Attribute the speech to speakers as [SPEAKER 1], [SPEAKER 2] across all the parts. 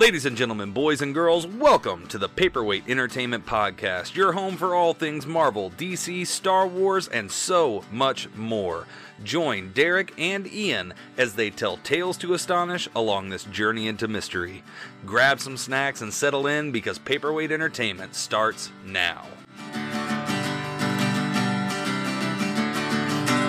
[SPEAKER 1] Ladies and gentlemen, boys and girls, welcome to the Paperweight Entertainment Podcast, your home for all things Marvel, DC, Star Wars, and so much more. Join Derek and Ian as they tell tales to astonish along this journey into mystery. Grab some snacks and settle in because Paperweight Entertainment starts now.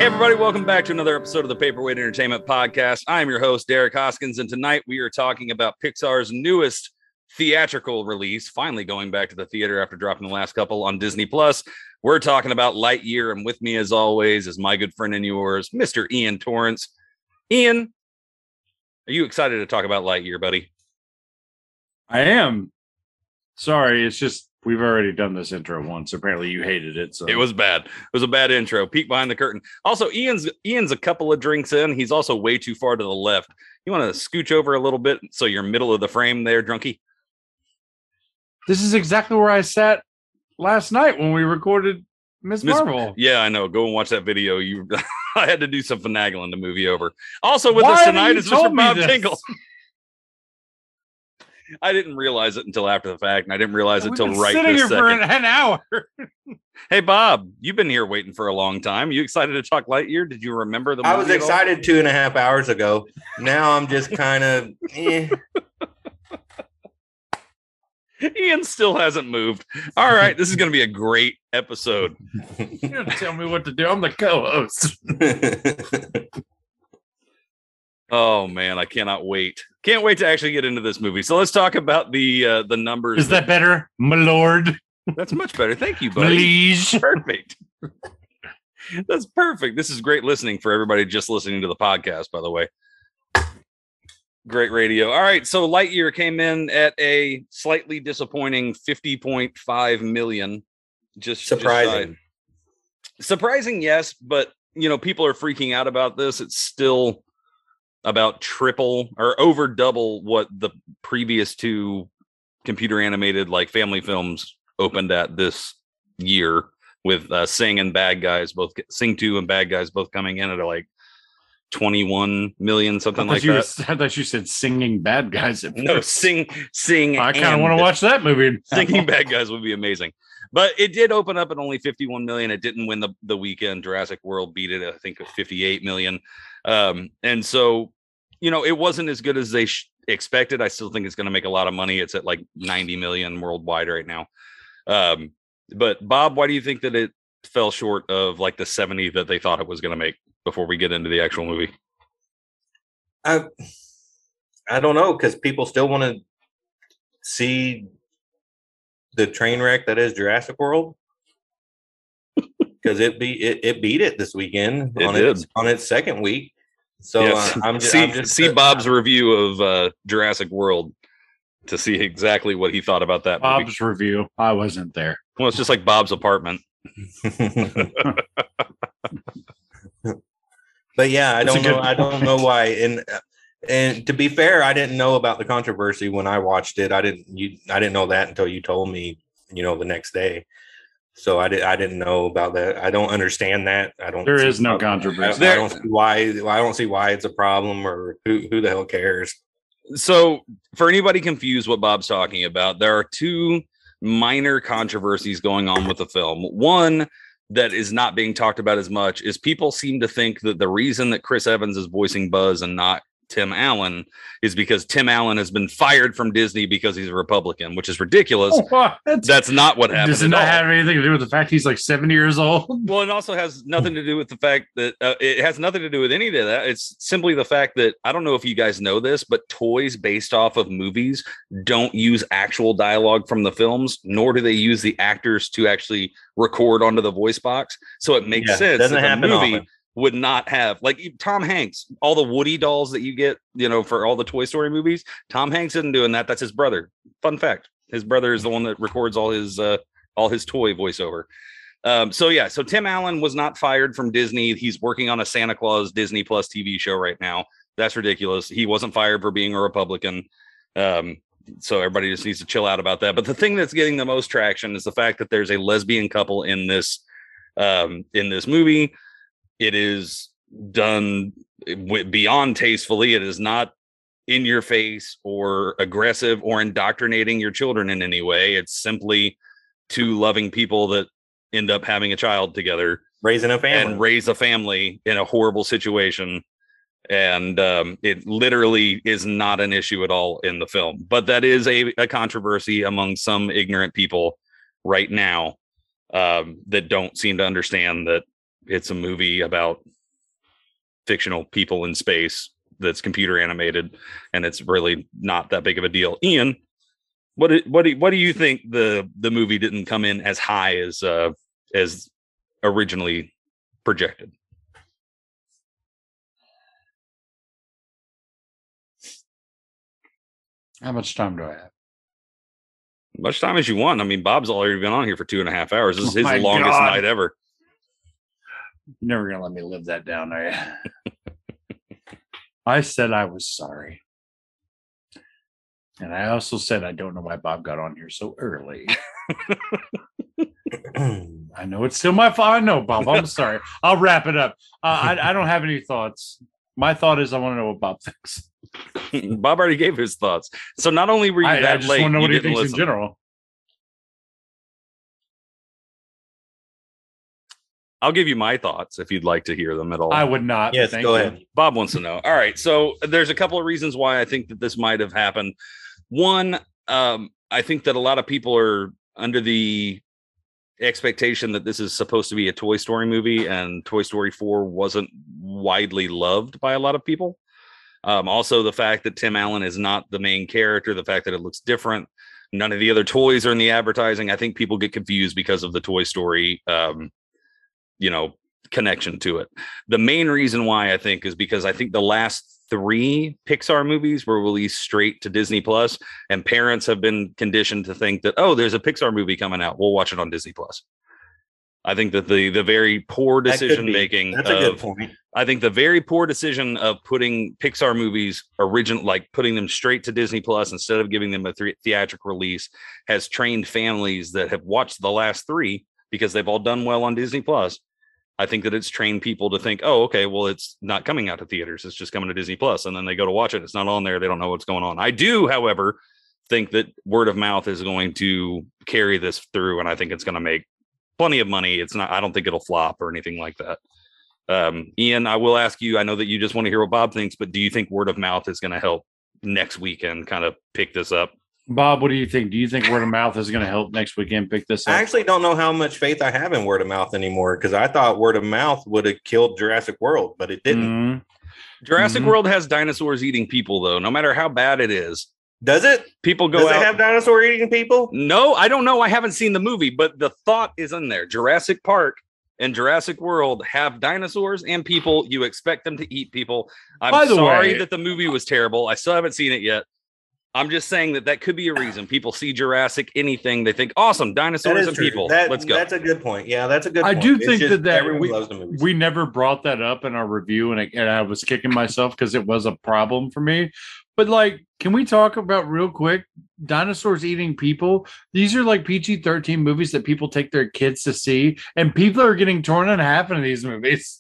[SPEAKER 1] Hey, everybody, welcome back to another episode of the Paperweight Entertainment Podcast. I'm your host, Derek Hoskins, and tonight we are talking about Pixar's newest theatrical release, finally going back to the theater after dropping the last couple on Disney Plus. We're talking about Lightyear, and with me, as always, is my good friend and yours, Mr. Ian Torrance. Ian, are you excited to talk about Lightyear, buddy?
[SPEAKER 2] I am. Sorry, it's just we've already done this intro once. Apparently, you hated it. So
[SPEAKER 1] It was bad. It was a bad intro. Peek behind the curtain. Also, Ian's Ian's a couple of drinks in. He's also way too far to the left. You want to scooch over a little bit so you're middle of the frame there, drunkie.
[SPEAKER 2] This is exactly where I sat last night when we recorded Miss
[SPEAKER 1] Miss-
[SPEAKER 2] Marvel.
[SPEAKER 1] Yeah, I know. Go and watch that video. You, I had to do some finagling to move you over. Also with
[SPEAKER 2] Why
[SPEAKER 1] us tonight is Mr. Bob
[SPEAKER 2] this?
[SPEAKER 1] Tinkle. I didn't realize it until after the fact, and I didn't realize it
[SPEAKER 2] We've
[SPEAKER 1] until
[SPEAKER 2] been
[SPEAKER 1] right
[SPEAKER 2] sitting
[SPEAKER 1] this
[SPEAKER 2] here for
[SPEAKER 1] second.
[SPEAKER 2] an, an hour.
[SPEAKER 1] Hey, Bob, you've been here waiting for a long time. You excited to talk Lightyear? Did you remember the?
[SPEAKER 3] I was
[SPEAKER 1] movie at all?
[SPEAKER 3] excited two and a half hours ago. Now I'm just kind of eh.
[SPEAKER 1] Ian still hasn't moved. All right, this is going to be a great episode.
[SPEAKER 2] You don't tell me what to do. I'm the co-host.
[SPEAKER 1] Oh man, I cannot wait. Can't wait to actually get into this movie. So let's talk about the uh, the numbers.
[SPEAKER 2] Is that better, my lord?
[SPEAKER 1] That's much better. Thank you, buddy.
[SPEAKER 2] Liege.
[SPEAKER 1] Perfect. That's perfect. This is great listening for everybody just listening to the podcast, by the way. Great radio. All right. So Lightyear came in at a slightly disappointing 50.5 million. Just just
[SPEAKER 3] Surprising.
[SPEAKER 1] shy. surprising, yes, but you know, people are freaking out about this. It's still about triple or over double what the previous two computer animated like family films opened at this year with uh, Sing and Bad Guys both Sing 2 and Bad Guys both coming in at like 21 million something like
[SPEAKER 2] you were,
[SPEAKER 1] that.
[SPEAKER 2] I thought you said singing bad guys.
[SPEAKER 1] No. Sing Sing
[SPEAKER 2] I kind of want to watch that movie.
[SPEAKER 1] Singing Bad Guys would be amazing. But it did open up at only 51 million. It didn't win the, the weekend. Jurassic World beat it, I think, at 58 million. Um, and so, you know, it wasn't as good as they sh- expected. I still think it's going to make a lot of money. It's at like 90 million worldwide right now. Um, but Bob, why do you think that it fell short of like the 70 that they thought it was going to make before we get into the actual movie?
[SPEAKER 3] I I don't know because people still want to see the train wreck that is Jurassic World. Because it beat it, it beat it this weekend
[SPEAKER 1] It
[SPEAKER 3] on its on its second week. So
[SPEAKER 1] Yes.
[SPEAKER 3] uh, I'm just
[SPEAKER 1] see,
[SPEAKER 3] I'm just,
[SPEAKER 1] see Bob's review of uh, Jurassic World to see exactly what he thought about that movie.
[SPEAKER 2] Bob's review. I wasn't there.
[SPEAKER 1] Well, it's just like Bob's apartment.
[SPEAKER 3] but yeah, I don't know.
[SPEAKER 2] good
[SPEAKER 3] I don't know why. And uh, and to be fair, I didn't know about the controversy when I watched it. I didn't you I didn't know that until you told me, you know, the next day. So I did I didn't know about that. I don't understand that. I don't
[SPEAKER 2] There
[SPEAKER 3] see
[SPEAKER 2] is no
[SPEAKER 3] how- I,
[SPEAKER 2] controversy.
[SPEAKER 3] I don't see why I don't see why it's a problem or who who the hell cares.
[SPEAKER 1] So, for anybody confused what Bob's talking about, there are two minor controversies going on with the film. One that is not being talked about as much is people seem to think that the reason that Chris Evans is voicing Buzz and not Tim Allen is because Tim Allen has been fired from Disney because he's a Republican, which is ridiculous.
[SPEAKER 2] What?
[SPEAKER 1] That's not what happened.
[SPEAKER 2] Does it not have anything to do with the fact he's like 70 years old?
[SPEAKER 1] Well, it also has nothing to do with the fact that uh, it has nothing to do with any of that. It's simply the fact that I don't know if you guys know this, but toys based off of movies don't use actual dialogue from the films, nor do they use the actors to actually record onto the voice box. So it makes
[SPEAKER 3] Yeah,
[SPEAKER 1] sense
[SPEAKER 3] doesn't
[SPEAKER 1] that the
[SPEAKER 3] happen
[SPEAKER 1] movie
[SPEAKER 3] often.
[SPEAKER 1] Would not have like Tom Hanks, all the Woody dolls that you get, you know, for all the Toy Story movies. Tom Hanks isn't doing that. That's his brother. Fun fact: his brother is the one that records all his uh, all his toy voiceover. Um, so yeah, so Tim Allen was not fired from Disney. He's working on a Santa Claus Disney Plus TV show right now. That's ridiculous. He wasn't fired for being a Republican. Um, so everybody just needs to chill out about that. But the thing that's getting the most traction is the fact that there's a lesbian couple in this um, in this movie. It is done beyond tastefully. It is not in your face or aggressive or indoctrinating your children in any way. It's simply two loving people that end up having a child together
[SPEAKER 3] Raising a family.
[SPEAKER 1] and raise a family in a horrible situation. And um, it literally is not an issue at all in the film, but that is a, a controversy among some ignorant people right now um, that don't seem to understand that it's a movie about fictional people in space that's computer animated, and it's really not that big of a deal. Ian, what do, what do, what do you think the the movie didn't come in as high as uh, as originally projected?
[SPEAKER 2] How much time do I have?
[SPEAKER 1] As much time as you want. I mean, Bob's already been on here for two and a half hours. This is
[SPEAKER 2] Oh
[SPEAKER 1] his longest
[SPEAKER 2] God.
[SPEAKER 1] night ever.
[SPEAKER 2] You're never gonna let me live that down, are you? I said I was sorry. And I also said I don't know why Bob got on here so early. I know it's still my fault. I know, Bob. I'm sorry. I'll wrap it up. Uh, I, I don't have any thoughts. My thought is I want to know what Bob thinks.
[SPEAKER 1] Bob already gave his thoughts. So not only were you
[SPEAKER 2] I, I
[SPEAKER 1] that
[SPEAKER 2] just
[SPEAKER 1] late,
[SPEAKER 2] want to know
[SPEAKER 1] you
[SPEAKER 2] what he
[SPEAKER 1] didn't
[SPEAKER 2] thinks
[SPEAKER 1] listen.
[SPEAKER 2] in general.
[SPEAKER 1] I'll give you my thoughts if you'd like to hear them at all.
[SPEAKER 2] I would not.
[SPEAKER 3] Yes,
[SPEAKER 2] Thank
[SPEAKER 3] go
[SPEAKER 2] you.
[SPEAKER 3] ahead.
[SPEAKER 1] Bob wants to know. All right. So there's a couple of reasons why I think that this might have happened. One, um, I think that a lot of people are under the expectation that this is supposed to be a Toy Story movie, and Toy Story 4 wasn't widely loved by a lot of people. Um, also, the fact that Tim Allen is not the main character, the fact that it looks different, none of the other toys are in the advertising. I think people get confused because of the Toy Story, um, you know, connection to it. The main reason why I think is because I think the last three Pixar movies were released straight to Disney Plus, and parents have been conditioned to think that oh, there's a Pixar movie coming out, we'll watch it on Disney Plus. I think that the the very poor decision
[SPEAKER 3] be.
[SPEAKER 1] making
[SPEAKER 3] That's a good point.
[SPEAKER 1] I think the very poor decision of putting Pixar movies original, like putting them straight to Disney Plus instead of giving them a thre- theatrical release, has trained families that have watched the last three because they've all done well on Disney Plus. I think that it's trained people to think, oh, okay, well, it's not coming out to theaters; it's just coming to Disney Plus, and then they go to watch it. It's not on there; they don't know what's going on. I do, however, think that word of mouth is going to carry this through, and I think it's going to make plenty of money. It's not. I don't think it'll flop or anything like that. Um, Ian, I will ask you. I know that you just want to hear what Bob thinks, but do you think word of mouth is going to help next weekend kind of pick this up?
[SPEAKER 2] Bob, what do you think? Do you think word of mouth is going to help next weekend pick this up?
[SPEAKER 3] I actually don't know how much faith I have in word of mouth anymore because I thought word of mouth would have killed Jurassic World, but it didn't.
[SPEAKER 2] Mhm.
[SPEAKER 1] Jurassic
[SPEAKER 2] Mhm.
[SPEAKER 1] World has dinosaurs eating people, though. No matter how bad it is,
[SPEAKER 3] Does it?
[SPEAKER 1] people go
[SPEAKER 3] Does
[SPEAKER 1] out.
[SPEAKER 3] it have dinosaur eating people?
[SPEAKER 1] no, I don't know. I haven't seen the movie, but the thought is in there. Jurassic Park and Jurassic World have dinosaurs and people. You expect them to eat people. I'm
[SPEAKER 2] By the
[SPEAKER 1] sorry
[SPEAKER 2] way-
[SPEAKER 1] that the movie was terrible. I still haven't seen it yet. I'm just saying that that could be a reason. People see Jurassic anything, they think awesome dinosaurs and
[SPEAKER 3] true.
[SPEAKER 1] people.
[SPEAKER 3] That-
[SPEAKER 1] Let's go.
[SPEAKER 3] That's a good point. Yeah, that's a good. Point.
[SPEAKER 2] I
[SPEAKER 3] point.
[SPEAKER 2] do
[SPEAKER 3] It's
[SPEAKER 2] think that that
[SPEAKER 3] everyone
[SPEAKER 2] we-
[SPEAKER 3] loves the movies.
[SPEAKER 2] We never brought that up in our review, and, I- and I was kicking myself because it was a problem for me. But like, can we talk about real quick dinosaurs eating people? These are like PG thirteen movies that people take their kids to see, and people are getting torn in half in these movies.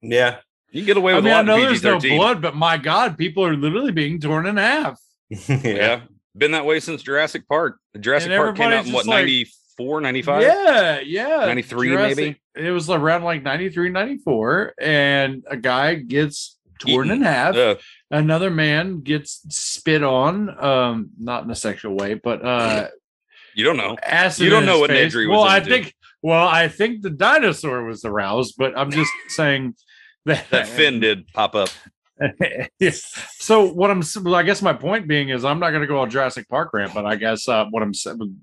[SPEAKER 3] yeah.
[SPEAKER 1] you can get away
[SPEAKER 2] I
[SPEAKER 1] with
[SPEAKER 2] mean,
[SPEAKER 1] a
[SPEAKER 2] I
[SPEAKER 1] lot
[SPEAKER 2] know
[SPEAKER 1] in
[SPEAKER 2] there's no blood, but my God, people are literally being torn in half.
[SPEAKER 3] yeah.
[SPEAKER 1] Yeah. Been that way since Jurassic Park. Jurassic Park came out in what,
[SPEAKER 2] like-
[SPEAKER 1] 94, 95?
[SPEAKER 2] Yeah, yeah.
[SPEAKER 1] 93
[SPEAKER 2] Jurassic-
[SPEAKER 1] maybe?
[SPEAKER 2] It was around like 93, 94, and a guy gets torn
[SPEAKER 1] Eaten.
[SPEAKER 2] in half.
[SPEAKER 1] Uh,
[SPEAKER 2] Another man gets spit on, um, not in a sexual way, but uh
[SPEAKER 1] you don't know.
[SPEAKER 2] acid.
[SPEAKER 1] You don't know what
[SPEAKER 2] face.
[SPEAKER 1] Nedry was
[SPEAKER 2] Well, I think well, I think the dinosaur was aroused, but I'm just saying that
[SPEAKER 1] That fin did pop up.
[SPEAKER 2] So what I'm, I guess my point being is I'm not going to go on Jurassic Park rant, but I guess uh, what I'm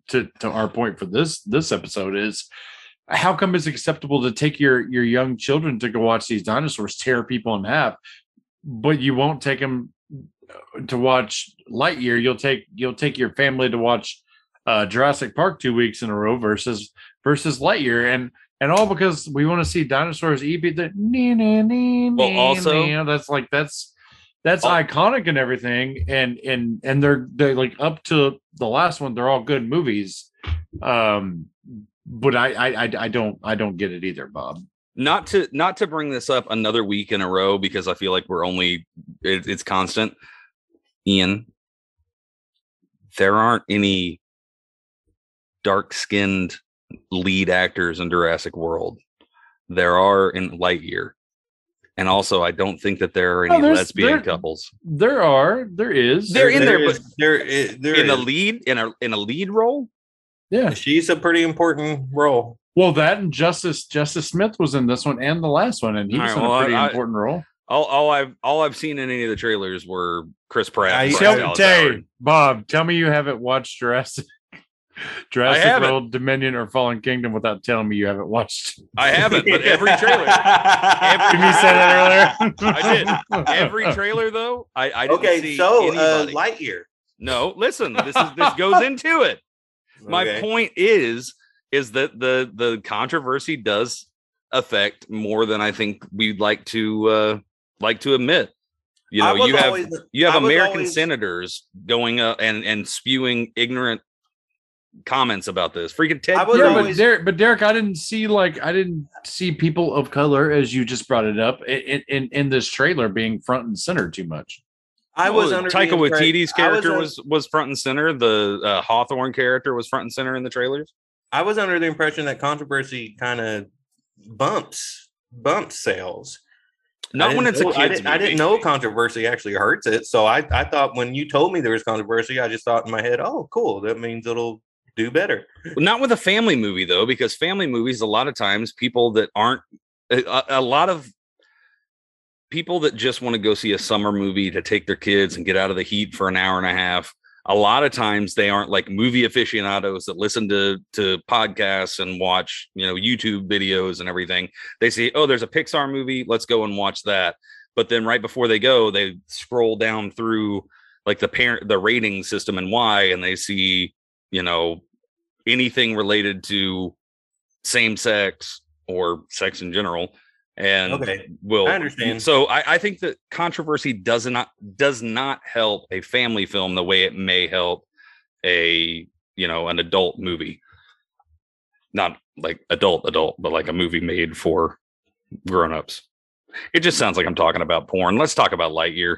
[SPEAKER 2] to to our point for this this episode is how come it's acceptable to take your your young children to go watch these dinosaurs tear people in half, but you won't take them to watch Lightyear. You'll take you'll take your family to watch uh, Jurassic Park two weeks in a row versus versus Lightyear, and and all because we want to see dinosaurs eat the
[SPEAKER 1] Well, also-
[SPEAKER 2] that's like that's that's
[SPEAKER 1] Al-
[SPEAKER 2] iconic and everything, and and and they're they're like up to the last one, they're all good movies. Um, but I I I, I don't I don't get it either, Bob.
[SPEAKER 1] Not to not to bring this up another week in a row because I feel like we're only it, it's constant. Ian, there aren't any dark skinned lead actors in Jurassic World. There are in Lightyear. And also, I don't think that there are
[SPEAKER 2] Oh,
[SPEAKER 1] any
[SPEAKER 2] there's-
[SPEAKER 1] lesbian
[SPEAKER 2] there-
[SPEAKER 1] couples
[SPEAKER 2] There are, there is.
[SPEAKER 1] They're in there,
[SPEAKER 3] is-
[SPEAKER 1] but-
[SPEAKER 3] there, i- there
[SPEAKER 1] in a lead in a in a lead role.
[SPEAKER 2] yeah.
[SPEAKER 3] She's a pretty important role.
[SPEAKER 2] Well, that and Justice Justice Smith was in this one and the last one, and he
[SPEAKER 1] All
[SPEAKER 2] was
[SPEAKER 1] right,
[SPEAKER 2] in
[SPEAKER 1] well,
[SPEAKER 2] a pretty
[SPEAKER 1] I-
[SPEAKER 2] important role.
[SPEAKER 1] All, all I've all I've seen in any of the trailers were Chris Pratt.
[SPEAKER 3] I-
[SPEAKER 1] and
[SPEAKER 3] I-
[SPEAKER 1] Bryce
[SPEAKER 2] Tell,
[SPEAKER 1] Dallas
[SPEAKER 2] Bob, tell me you haven't watched Jurassic Jurassic
[SPEAKER 1] haven't.
[SPEAKER 2] World Dominion or Fallen Kingdom without telling me you haven't watched.
[SPEAKER 1] I haven't, but every trailer,
[SPEAKER 2] Did you say that earlier?
[SPEAKER 1] I did. every trailer though, I, I didn't
[SPEAKER 3] okay,
[SPEAKER 1] see
[SPEAKER 3] so uh,
[SPEAKER 1] anybody.
[SPEAKER 3] Lightyear.
[SPEAKER 1] no, listen, this is this goes into it. My
[SPEAKER 3] Okay.
[SPEAKER 1] point is is that the the controversy does affect more than I think we'd like to uh like to admit. You know, you have
[SPEAKER 3] always-
[SPEAKER 1] you have
[SPEAKER 3] I
[SPEAKER 1] American
[SPEAKER 3] always-
[SPEAKER 1] senators going up and and spewing ignorant comments about this. Freaking Ted
[SPEAKER 3] I was
[SPEAKER 2] yeah,
[SPEAKER 1] Cruz.
[SPEAKER 2] but Derek, but Derek, I didn't see like I didn't see people of color as you just brought it up in in, in this trailer being front and center too much.
[SPEAKER 3] I was
[SPEAKER 1] Well,
[SPEAKER 3] under the
[SPEAKER 1] Taika Waititi's
[SPEAKER 3] I was
[SPEAKER 1] character was, was front and center. The uh, Hawthorne character was front and center in the trailers.
[SPEAKER 3] I was under the impression that controversy kind of bumps bumps sales. I
[SPEAKER 1] Not when
[SPEAKER 3] didn't
[SPEAKER 1] it's a
[SPEAKER 3] know-
[SPEAKER 1] kids
[SPEAKER 3] I didn't, I didn't know controversy actually hurts it. So I, I thought when you told me there was controversy, I just thought in my head, oh, cool. That means it'll do better.
[SPEAKER 1] Not with a family movie though, because family movies, a lot of times, people that aren't a, a- lot of people that just want to go see a summer movie to take their kids and get out of the heat for an hour and a half. A lot of times they aren't like movie aficionados that listen to to podcasts and watch, you know, YouTube videos and everything. They say, "Oh, there's a Pixar movie, let's go and watch that." But then right before they go, they scroll down through like the parent the rating system and why and they see, you know, anything related to same sex or sex in general and
[SPEAKER 3] Okay,
[SPEAKER 1] will
[SPEAKER 3] I understand.
[SPEAKER 1] so I, I think that controversy does not does not help a family film the way it may help a you know an adult movie. Not like adult adult but like a movie made for grown-ups. It just sounds like i'm talking about porn. Let's talk about lightyear.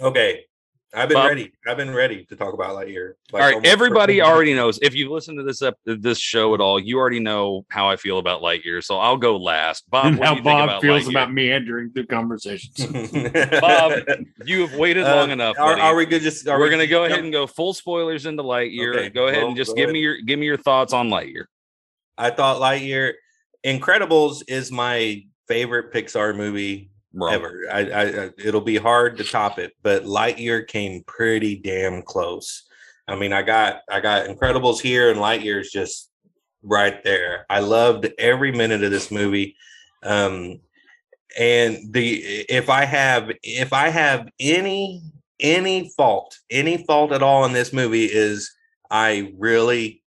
[SPEAKER 3] Okay. I've been
[SPEAKER 1] Bob?
[SPEAKER 3] ready. I've been ready to talk about Lightyear.
[SPEAKER 1] all
[SPEAKER 3] Like
[SPEAKER 1] right
[SPEAKER 3] almost
[SPEAKER 1] everybody
[SPEAKER 3] perfect.
[SPEAKER 1] already knows if you've listened to this ep- this show at all you already know how i feel about lightyear so i'll go last bob
[SPEAKER 2] and
[SPEAKER 1] what do
[SPEAKER 2] how
[SPEAKER 1] you think
[SPEAKER 2] Bob
[SPEAKER 1] about
[SPEAKER 2] feels
[SPEAKER 1] Lightyear?
[SPEAKER 2] about meandering through conversations.
[SPEAKER 1] bob you have waited
[SPEAKER 3] Uh,
[SPEAKER 1] long enough
[SPEAKER 3] Are, are we good? Just are
[SPEAKER 1] we're
[SPEAKER 3] we
[SPEAKER 1] gonna go ahead and go full spoilers into Lightyear.
[SPEAKER 3] Okay,
[SPEAKER 1] Go ahead
[SPEAKER 3] well,
[SPEAKER 1] and just give
[SPEAKER 3] ahead.
[SPEAKER 1] me your give me your thoughts on Lightyear.
[SPEAKER 3] I thought Lightyear, Incredibles is my favorite Pixar movie
[SPEAKER 1] Wrong.
[SPEAKER 3] ever. I, I, it'll be hard to top it, but Lightyear came pretty damn close. I mean, I got I got Incredibles here, and Lightyear's just right there. I loved every minute of this movie. Um, and the if I have if I have any any fault, any fault at all in this movie is I really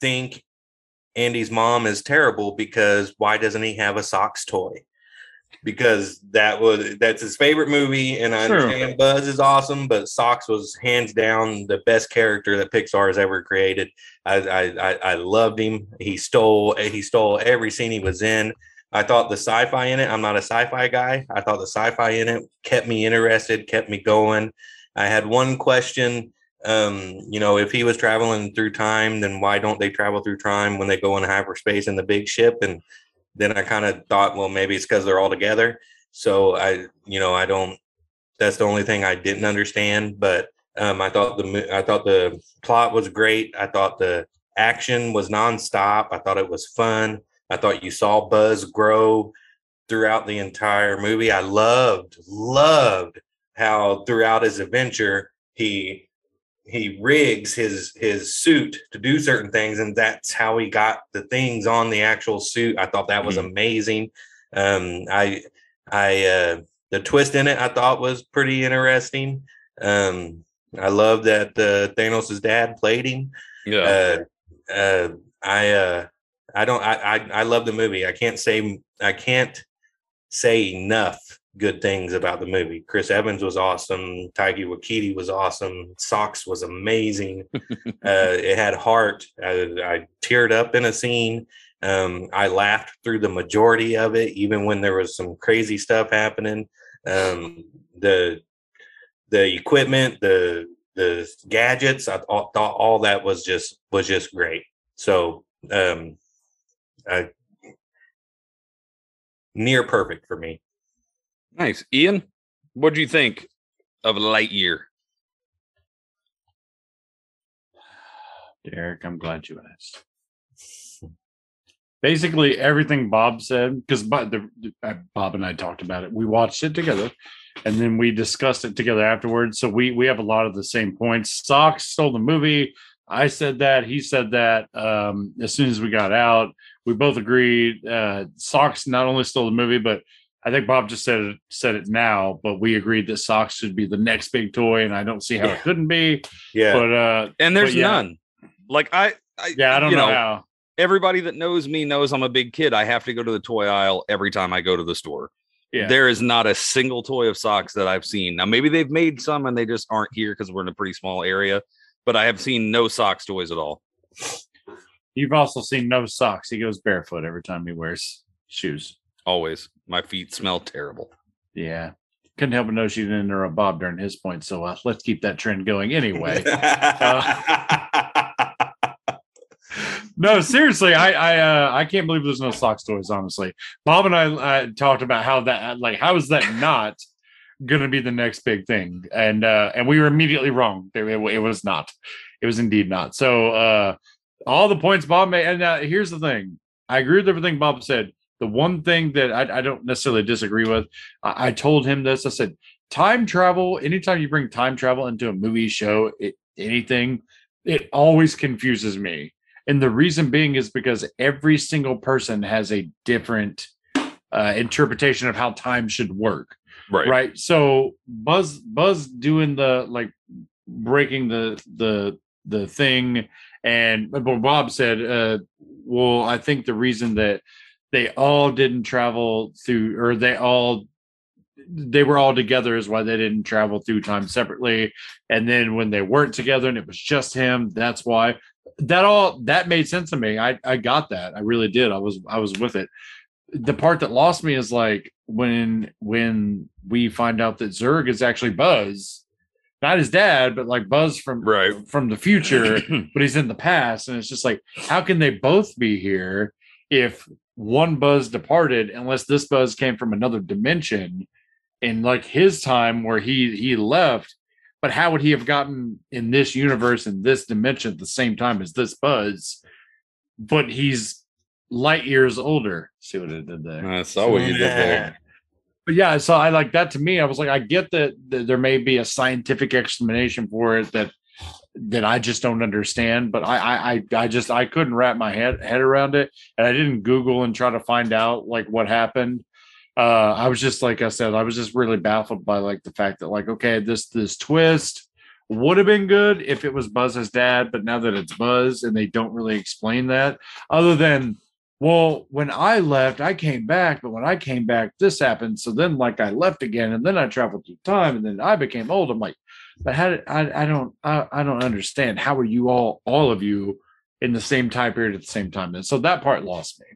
[SPEAKER 3] think Andy's mom is terrible because why doesn't he have a socks toy? Because that was that's his favorite movie, and I
[SPEAKER 2] Sure.
[SPEAKER 3] understand Buzz is awesome, but Socks was hands down the best character that Pixar has ever created. I I, I, I loved him. He stole he stole every scene he was in. I thought the sci-fi in it. I'm not a sci-fi guy. I thought the sci-fi in it kept me interested, kept me going. I had one question um you know if he was traveling through time then why don't they travel through time when they go in hyperspace in the big ship and then i kind of thought well maybe it's because they're all together. So i you know i don't that's the only thing i didn't understand but um i thought the i thought the plot was great. I thought the action was nonstop. I thought it was fun. I thought you saw buzz grow throughout the entire movie. I loved loved how throughout his adventure he he rigs his his suit to do certain things and that's how he got the things on the actual suit. I thought that was amazing. Um i i uh the twist in it i thought was pretty interesting. Um i love that uh thanos's dad played him.
[SPEAKER 1] Yeah.
[SPEAKER 3] uh uh i uh i don't I, I i love the movie. I can't say i can't say enough good things about the movie. Chris Evans was awesome. Taika Waititi was awesome. Socks was amazing. uh, it had heart. I, I teared up in a scene. Um, I laughed through the majority of it, even when there was some crazy stuff happening. Um, the the equipment, the the gadgets, I thought, all that was just was just great. So um I, near perfect for me.
[SPEAKER 1] Nice. Ian, what do you think of Lightyear?
[SPEAKER 2] Derek, I'm glad you asked. Basically, everything Bob said, because Bob, uh, Bob and I talked about it. We watched it together, and then we discussed it together afterwards. So we we have a lot of the same points. Socks stole the movie. I said that. He said that. Um, as soon as we got out, we both agreed. Uh, Socks not only stole the movie, but I think Bob just said it said it now. But we agreed that Socks should be the next big toy, and I don't see how
[SPEAKER 3] Yeah.
[SPEAKER 2] it couldn't be.
[SPEAKER 3] Yeah.
[SPEAKER 2] But uh,
[SPEAKER 1] And there's
[SPEAKER 2] yeah.
[SPEAKER 1] none. Like I, I
[SPEAKER 2] yeah, I don't
[SPEAKER 1] you
[SPEAKER 2] know how.
[SPEAKER 1] everybody that knows me knows I'm a big kid. I have to go to the toy aisle every time I go to the store.
[SPEAKER 2] Yeah.
[SPEAKER 1] There is not a single toy of socks that I've seen. Now, maybe they've made some and they just aren't here because we're in a pretty small area, but I have seen no socks toys at all.
[SPEAKER 2] You've also seen no socks. He goes barefoot every time he wears shoes.
[SPEAKER 1] Always. My feet smell terrible.
[SPEAKER 2] Yeah. Couldn't help but notice you didn't interrupt Bob during his point. So uh, let's keep that trend going anyway. no, seriously, I I uh, I can't believe there's no socks toys. Honestly, Bob and I uh, talked about how that like how is that not going to be the next big thing, and uh, and we were immediately wrong. It, it, it was not. It was indeed not. So uh, all the points Bob made, and uh, here's the thing: I agree with everything Bob said. The one thing that I, I don't necessarily disagree with, I, I told him this. I said, time travel. Anytime you bring time travel into a movie, show, it, anything, it always confuses me. And the reason being is because every single person has a different uh, interpretation of how time should work.
[SPEAKER 1] Right.
[SPEAKER 2] Right. So Buzz Buzz doing the like breaking the the the thing and but Bob said, uh, well, I think the reason that they all didn't travel through or they all they were all together is why they didn't travel through time separately. And then when they weren't together and it was just him, that's why that all that made sense to me. I I got that. I really did. I was I was with it. The part that lost me is like when when we find out that Zurg is actually Buzz, not his dad, but like Buzz from
[SPEAKER 1] Right.
[SPEAKER 2] from the future, but he's in the past, and it's just like, how can they both be here if one Buzz departed, unless this Buzz came from another dimension in like his time where he he left? But how would he have gotten in this universe in this dimension at the same time as this Buzz? But he's light years older. See what I did there?
[SPEAKER 1] I saw what you did there.
[SPEAKER 2] But yeah, so I like that to me. I was like, I get that, that there may be a scientific explanation for it that that I just don't understand. But I, I, I, just I couldn't wrap my head head around it, and I didn't Google and try to find out like what happened. Uh, I was just like I said, I was just really baffled by like the fact that like okay, this this twist would have been good if it was Buzz's dad, but now that it's Buzz and they don't really explain that, other than well, when I left, I came back, but when I came back, this happened. So then, like, I left again, and then I traveled through time, and then I became old. I'm like, but how did I? I don't, I, I don't understand. How are you all, all of you, in the same time period at the same time? And so that part lost me.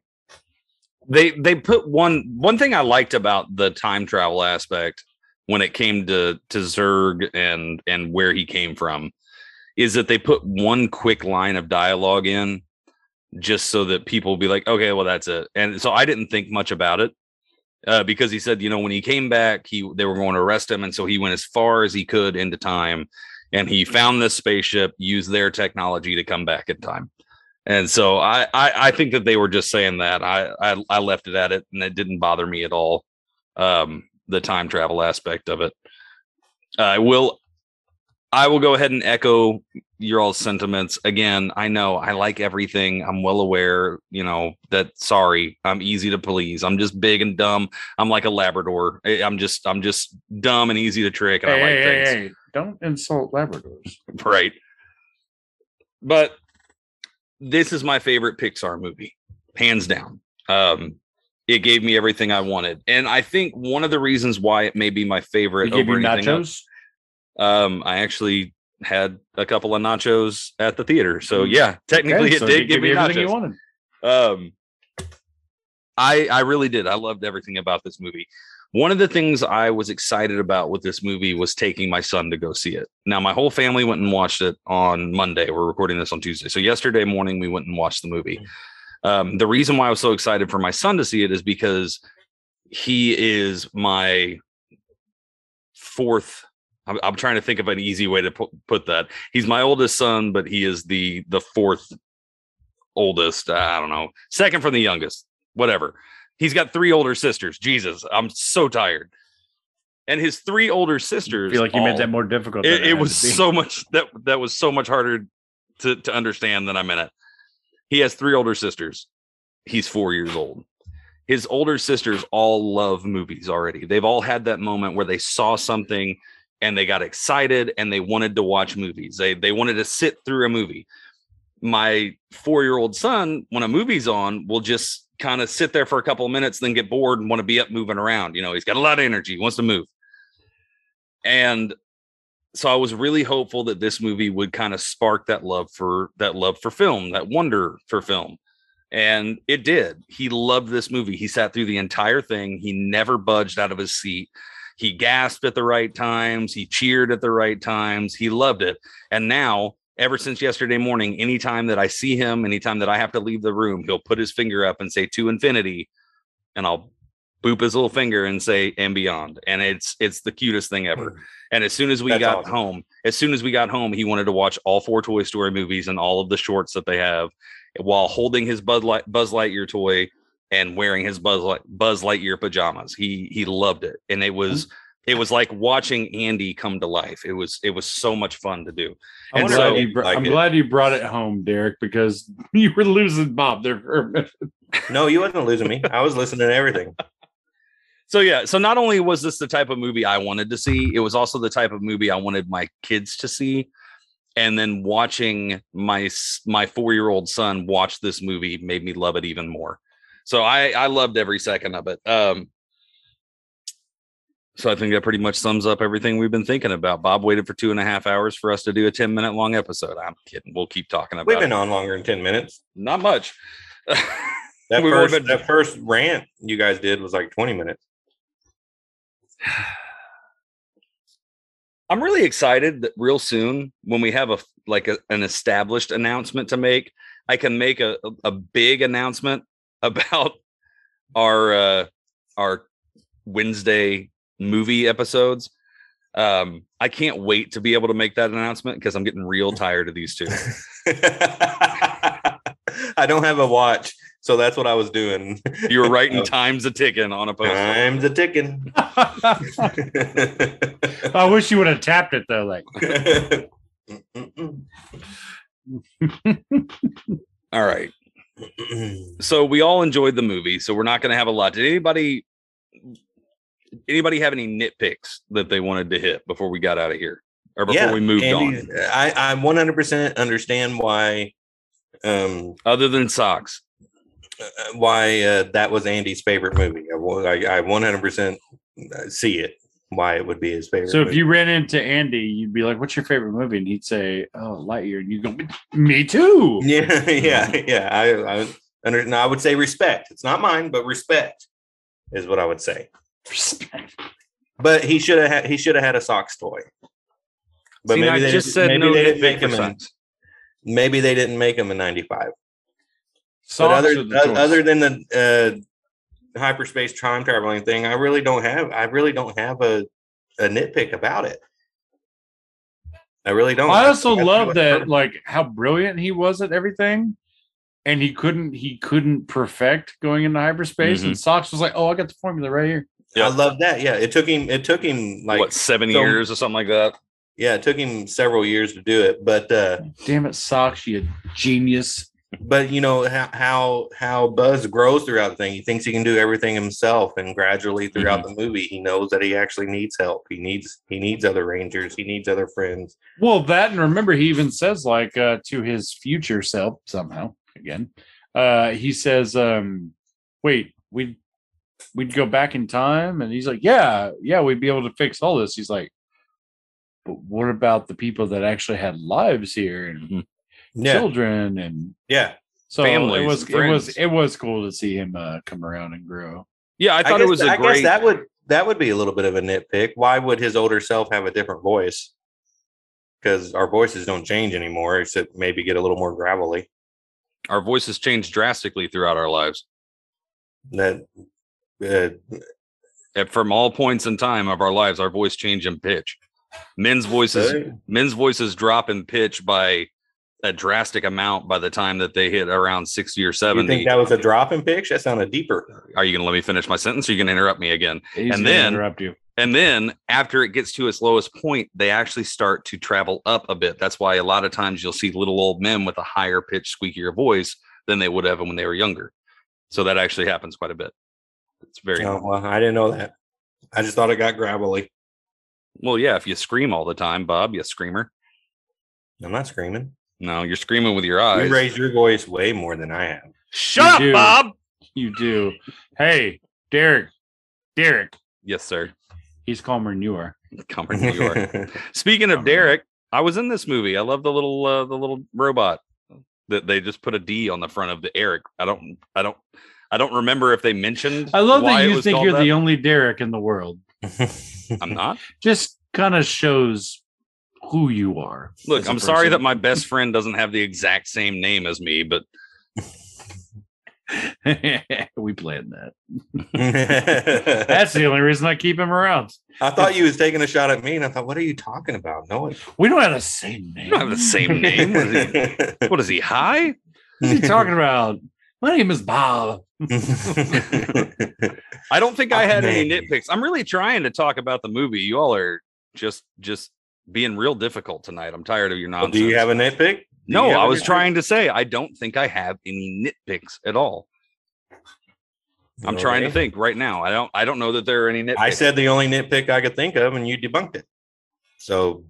[SPEAKER 1] they they put one one thing I liked about the time travel aspect when it came to to Zurg and and where he came from is that they put one quick line of dialogue in just so that people be like okay well that's it and so I didn't think much about it uh, because he said you know when he came back he they were going to arrest him and so he went as far as he could into time and he found this spaceship used their technology to come back in time and so I, I I think that they were just saying that. I, I I left it at it and it didn't bother me at all. Um the time travel aspect of it. I will I will go ahead and echo your all sentiments. Again, I know I like everything. I'm well aware, you know, that sorry, I'm easy to please. I'm just big and dumb. I'm like a Labrador. I- I'm just I'm just dumb and easy to trick and I
[SPEAKER 2] Hey,
[SPEAKER 1] like
[SPEAKER 2] hey,
[SPEAKER 1] things
[SPEAKER 2] hey, don't insult Labradors.
[SPEAKER 1] right but this is my favorite pixar movie hands down um it gave me everything i wanted and i think one of the reasons why it may be my favorite over anything else,
[SPEAKER 2] nachos.
[SPEAKER 1] Um i actually had a couple of nachos at the theater so yeah technically
[SPEAKER 2] Okay,
[SPEAKER 1] it
[SPEAKER 2] so
[SPEAKER 1] did give me
[SPEAKER 2] everything
[SPEAKER 1] nachos
[SPEAKER 2] you wanted.
[SPEAKER 1] um i i really did i loved everything about this movie One of the things I was excited about with this movie was taking my son to go see it. Now, my whole family went and watched it on Monday. We're recording this on Tuesday. So, yesterday morning, we went and watched the movie. Um, the reason why I was so excited for my son to see it is because he is my fourth. I'm, I'm trying to think of an easy way to put, put that. He's my oldest son, but he is the the fourth oldest. Uh, I don't know, second from the youngest, whatever. He's got three older sisters. Jesus, I'm so tired. And his three older sisters.
[SPEAKER 2] I feel like you made that more difficult.
[SPEAKER 1] it, it was so much that that was so much harder to to understand than I'm in it. He has three older sisters. He's four years old. His older sisters all love movies already. They've all had that moment where they saw something and they got excited and they wanted to watch movies. They they wanted to sit through a movie. My four year old son, when a movie's on, will just kind of sit there for a couple of minutes, then get bored and want to be up moving around. You know, he's got a lot of energy, wants to move. And so I was really hopeful that this movie would kind of spark that love for that love for film, that wonder for film. And it did. He loved this movie. He sat through the entire thing. He never budged out of his seat. He gasped at the right times. He cheered at the right times. He loved it. And now, ever since yesterday morning, anytime that I see him, anytime that I have to leave the room, he'll put his finger up and say to infinity, and I'll boop his little finger and say and beyond. And it's it's the cutest thing ever. Hmm. And as soon as we
[SPEAKER 3] That's
[SPEAKER 1] got
[SPEAKER 3] awesome.
[SPEAKER 1] home, as soon as we got home, he wanted to watch all four Toy Story movies and all of the shorts that they have while holding his Buzz, Light, Buzz Lightyear toy and wearing his Buzz, Light, Buzz Lightyear pajamas. He he loved it. And it was mm-hmm. it was like watching Andy come to life. It was it was so much fun to do.
[SPEAKER 2] I'm,
[SPEAKER 1] And
[SPEAKER 2] glad,
[SPEAKER 1] so-
[SPEAKER 2] you br-
[SPEAKER 3] Like
[SPEAKER 2] I'm
[SPEAKER 3] it.
[SPEAKER 2] glad you brought it home, Derek, because you were losing Bob there for a minute.
[SPEAKER 3] No, you wasn't losing me. I was listening to everything.
[SPEAKER 1] So yeah, so not only was this the type of movie I wanted to see, it was also the type of movie I wanted my kids to see. And then watching my my four year old son watch this movie made me love it even more. So I I loved every second of it. Um, so I think that pretty much sums up everything we've been thinking about. Bob waited for two and a half hours for us to do a ten minute long episode. I'm kidding. We'll keep talking about it.
[SPEAKER 3] We've
[SPEAKER 1] it.
[SPEAKER 3] been on longer than 10 minutes.
[SPEAKER 1] Not much.
[SPEAKER 3] That first,
[SPEAKER 1] been-
[SPEAKER 3] that first rant you guys did was like 20 minutes.
[SPEAKER 1] I'm really excited that real soon when we have a like a, an established announcement to make, I can make a, a big announcement about our uh our Wednesday movie episodes. Um I can't wait to be able to make that announcement because I'm getting real tired of these two.
[SPEAKER 3] I don't have a watch, so that's what I was doing.
[SPEAKER 1] You were writing
[SPEAKER 3] Oh.
[SPEAKER 1] time's a ticking on a post.
[SPEAKER 3] Time's a ticking.
[SPEAKER 2] I wish you would have tapped it though. Like,
[SPEAKER 1] All right. So we all enjoyed the movie so we're not going to have a lot. Did anybody anybody have any nitpicks that they wanted to hit before we got out of here? Or before we moved
[SPEAKER 3] Andy,
[SPEAKER 1] on?
[SPEAKER 3] I, I 100% understand why um
[SPEAKER 1] other than socks.
[SPEAKER 3] uh, why uh, that was Andy's favorite movie. I, I, I 100% see it why it would be his favorite.
[SPEAKER 2] so if
[SPEAKER 3] movie.
[SPEAKER 2] you ran into Andy, you'd be like, "What's your favorite movie?" And he'd say, "Oh, Lightyear." And you go, "Me too."
[SPEAKER 3] yeah, yeah, yeah, I, I under, no, I would say respect. It's not mine, but respect is what I would say. But he should have had he should have had a socks toy. But
[SPEAKER 1] See,
[SPEAKER 3] maybe
[SPEAKER 1] i
[SPEAKER 3] they
[SPEAKER 1] just said
[SPEAKER 3] maybe
[SPEAKER 1] no
[SPEAKER 3] they didn't make him in, maybe they didn't make him in 95
[SPEAKER 2] Socks
[SPEAKER 3] but other
[SPEAKER 2] are the
[SPEAKER 3] o-
[SPEAKER 2] choice.
[SPEAKER 3] other than the uh, hyperspace time traveling thing, I really don't have. I really don't have a a nitpick about it. I really don't.
[SPEAKER 2] I also
[SPEAKER 3] think
[SPEAKER 2] love that,
[SPEAKER 3] perfect.
[SPEAKER 2] like how brilliant he was at everything, and he couldn't he couldn't perfect going into hyperspace.
[SPEAKER 1] Mm-hmm.
[SPEAKER 2] And Socks was like, "Oh, I got the formula right here."
[SPEAKER 1] Yeah.
[SPEAKER 3] I love that. Yeah, it took him. It took him like
[SPEAKER 1] what seven
[SPEAKER 3] so-
[SPEAKER 1] years or something like that
[SPEAKER 3] yeah, it took him several years to do it. But uh
[SPEAKER 2] Damn it, Socks, you genius!
[SPEAKER 3] But you know how how how Buzz grows throughout the thing. He thinks he can do everything himself, and gradually throughout
[SPEAKER 1] Mm-hmm.
[SPEAKER 3] the movie, he knows that he actually needs help. He needs he needs other rangers. He needs other friends.
[SPEAKER 2] Well, that and remember, he even says like uh, to his future self somehow again. Uh, he says, um, "Wait, we we'd go back in time," and he's like, "Yeah, yeah, we'd be able to fix all this." He's like, "But what about the people that actually had lives here and
[SPEAKER 1] Mhm.
[SPEAKER 3] Yeah,
[SPEAKER 2] children and?"
[SPEAKER 3] yeah.
[SPEAKER 2] So
[SPEAKER 1] Families
[SPEAKER 2] it was
[SPEAKER 1] and
[SPEAKER 2] it was it was cool to see him uh, come around and grow.
[SPEAKER 1] yeah i thought
[SPEAKER 3] guess,
[SPEAKER 1] it was a
[SPEAKER 3] I
[SPEAKER 1] great
[SPEAKER 3] guess that would that would be a little bit of a nitpick. Why would his older self have a different voice? Because our voices don't change anymore, except maybe get a little more gravelly.
[SPEAKER 1] Our voices change drastically throughout our lives.
[SPEAKER 3] That uh,
[SPEAKER 1] At- From all points in time of our lives, our voice change in pitch. Men's voices,
[SPEAKER 3] Really?
[SPEAKER 1] men's voices drop in pitch by a drastic amount by the time that they hit around 60 or
[SPEAKER 3] you
[SPEAKER 1] 70.
[SPEAKER 3] think that was a drop in pitch? That sounded deeper.
[SPEAKER 1] Are you going to let me finish my sentence? Or are you going to interrupt me again?
[SPEAKER 2] He's
[SPEAKER 1] And then-
[SPEAKER 2] interrupt you.
[SPEAKER 1] And then after it gets to its lowest point, they actually start to travel up a bit. That's why a lot of times you'll see little old men with a higher pitched, squeakier voice than they would have when they were younger. So that actually happens quite a bit. It's very
[SPEAKER 3] Oh, well, I didn't know that. I just thought it got gravelly.
[SPEAKER 1] well, yeah. If you scream all the time, Bob, you screamer.
[SPEAKER 3] I'm not screaming.
[SPEAKER 1] No, you're screaming with your eyes.
[SPEAKER 3] You raised your voice way more than I have.
[SPEAKER 1] Shut
[SPEAKER 2] You do.
[SPEAKER 1] up, Bob.
[SPEAKER 2] You do. Hey, Derek. Derek.
[SPEAKER 1] Yes, sir.
[SPEAKER 2] He's calmer than you are.
[SPEAKER 1] Come from New York. Speaking of Derek, I was in this movie. I love the little uh, the little robot that they just put a D on the front of the Eric. I don't I don't I don't remember if they mentioned.
[SPEAKER 2] I love
[SPEAKER 1] why
[SPEAKER 2] that you think you're
[SPEAKER 1] that.
[SPEAKER 2] the only Derek in the world.
[SPEAKER 1] I'm not.
[SPEAKER 2] Just kind of shows who you are.
[SPEAKER 1] Look,
[SPEAKER 2] as a
[SPEAKER 1] I'm sorry that my best friend doesn't have the exact same name as me, but
[SPEAKER 2] we planned that. That's the only reason I keep him around.
[SPEAKER 3] I thought you was taking a shot at me, and I thought, what are you talking about? No one.
[SPEAKER 2] We don't have the same name.
[SPEAKER 1] you don't have the same name. What is he, what is he high?
[SPEAKER 2] What are you talking about? My name is Bob.
[SPEAKER 1] I don't think I had any nitpicks. I'm really trying to talk about the movie. You all are just just being real difficult tonight. I'm tired of your
[SPEAKER 3] Well,
[SPEAKER 1] nonsense.
[SPEAKER 3] do you have a nitpick? Do
[SPEAKER 1] No,
[SPEAKER 3] you have
[SPEAKER 1] I
[SPEAKER 3] a
[SPEAKER 1] was
[SPEAKER 3] nitpick?
[SPEAKER 1] trying to say I don't think I have any nitpicks at all. I'm trying to think right now. I don't I don't know that there are any nitpicks.
[SPEAKER 3] I said the only nitpick I could think of, and you debunked it. So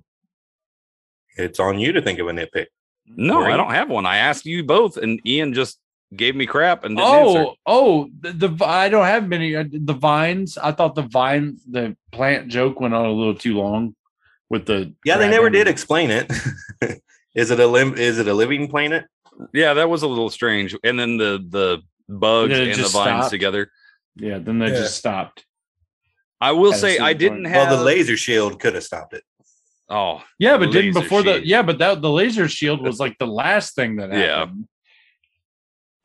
[SPEAKER 3] it's on you to think of a nitpick.
[SPEAKER 1] no, I don't have one. I asked you both, and Ian just gave me crap and didn't answer.
[SPEAKER 2] Oh, oh, the, the I don't have many. uh, The vines. I thought the vine, the plant joke went on a little too long with the.
[SPEAKER 3] Yeah, they never did explain it. is it a lim- Is it a living planet?
[SPEAKER 1] Yeah, that was a little strange. And then the the bugs
[SPEAKER 2] Then it
[SPEAKER 1] and the vines
[SPEAKER 2] stopped.
[SPEAKER 1] together.
[SPEAKER 2] Yeah, then they
[SPEAKER 3] Yeah.
[SPEAKER 2] just stopped.
[SPEAKER 1] I will
[SPEAKER 2] At
[SPEAKER 1] say I didn't
[SPEAKER 2] point.
[SPEAKER 1] have
[SPEAKER 3] Well, the laser shield could have stopped it.
[SPEAKER 1] oh
[SPEAKER 2] Yeah, but didn't
[SPEAKER 1] laser
[SPEAKER 2] before the yeah, but that the laser shield was like the last thing that
[SPEAKER 1] Yeah.
[SPEAKER 2] happened.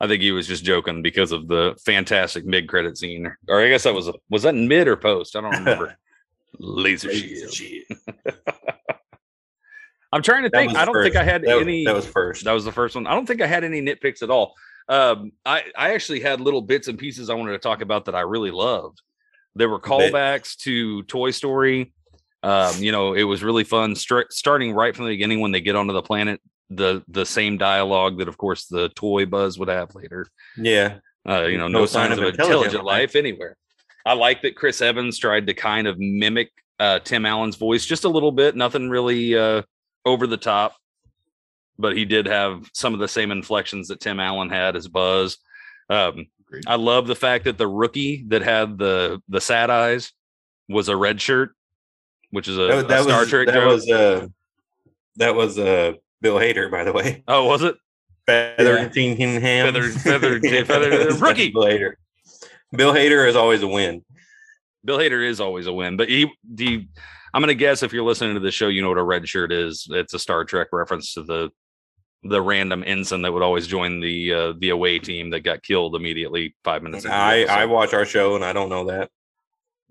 [SPEAKER 1] I think he was just joking because of the fantastic mid credit scene. Or I guess that was a was that in mid or post? I don't remember. Laser shield. I'm trying to think. I don't think. I had
[SPEAKER 3] That,
[SPEAKER 1] any.
[SPEAKER 3] that was first.
[SPEAKER 1] that was the first one. I don't think I had any nitpicks at all. Um, I I actually had little bits and pieces I wanted to talk about that I really loved. There were callbacks to Toy Story. Um, you know, it was really fun. Start, starting right from the beginning when they get onto the planet, the the same dialogue that, of course, the toy Buzz would have later.
[SPEAKER 3] yeah.
[SPEAKER 1] Uh, you know, no, signs of intelligent life anywhere. I like that Chris Evans tried to kind of mimic uh, Tim Allen's voice just a little bit. Nothing really uh, over the top, but he did have some of the same inflections that Tim Allen had as Buzz. Um, I love the fact that the rookie that had the the sad eyes was a red shirt, which is a,
[SPEAKER 3] That,
[SPEAKER 1] a Star
[SPEAKER 3] was
[SPEAKER 1] Trek
[SPEAKER 3] that
[SPEAKER 1] joke.
[SPEAKER 3] was uh that was uh Bill Hader, by the way.
[SPEAKER 1] oh, was it?
[SPEAKER 3] Feather
[SPEAKER 2] Yeah.
[SPEAKER 3] Teen Ham.
[SPEAKER 1] Feathered- feathered- feathered- rookie.
[SPEAKER 3] Bill Hader. Bill Hader is always a win.
[SPEAKER 1] Bill Hader is always a win, but he, the, I'm going to guess if you're listening to the show, you know what a red shirt is. It's a Star Trek reference to the the random ensign that would always join the uh, the away team that got killed immediately five minutes. into
[SPEAKER 3] I, I watch our show and I don't know that.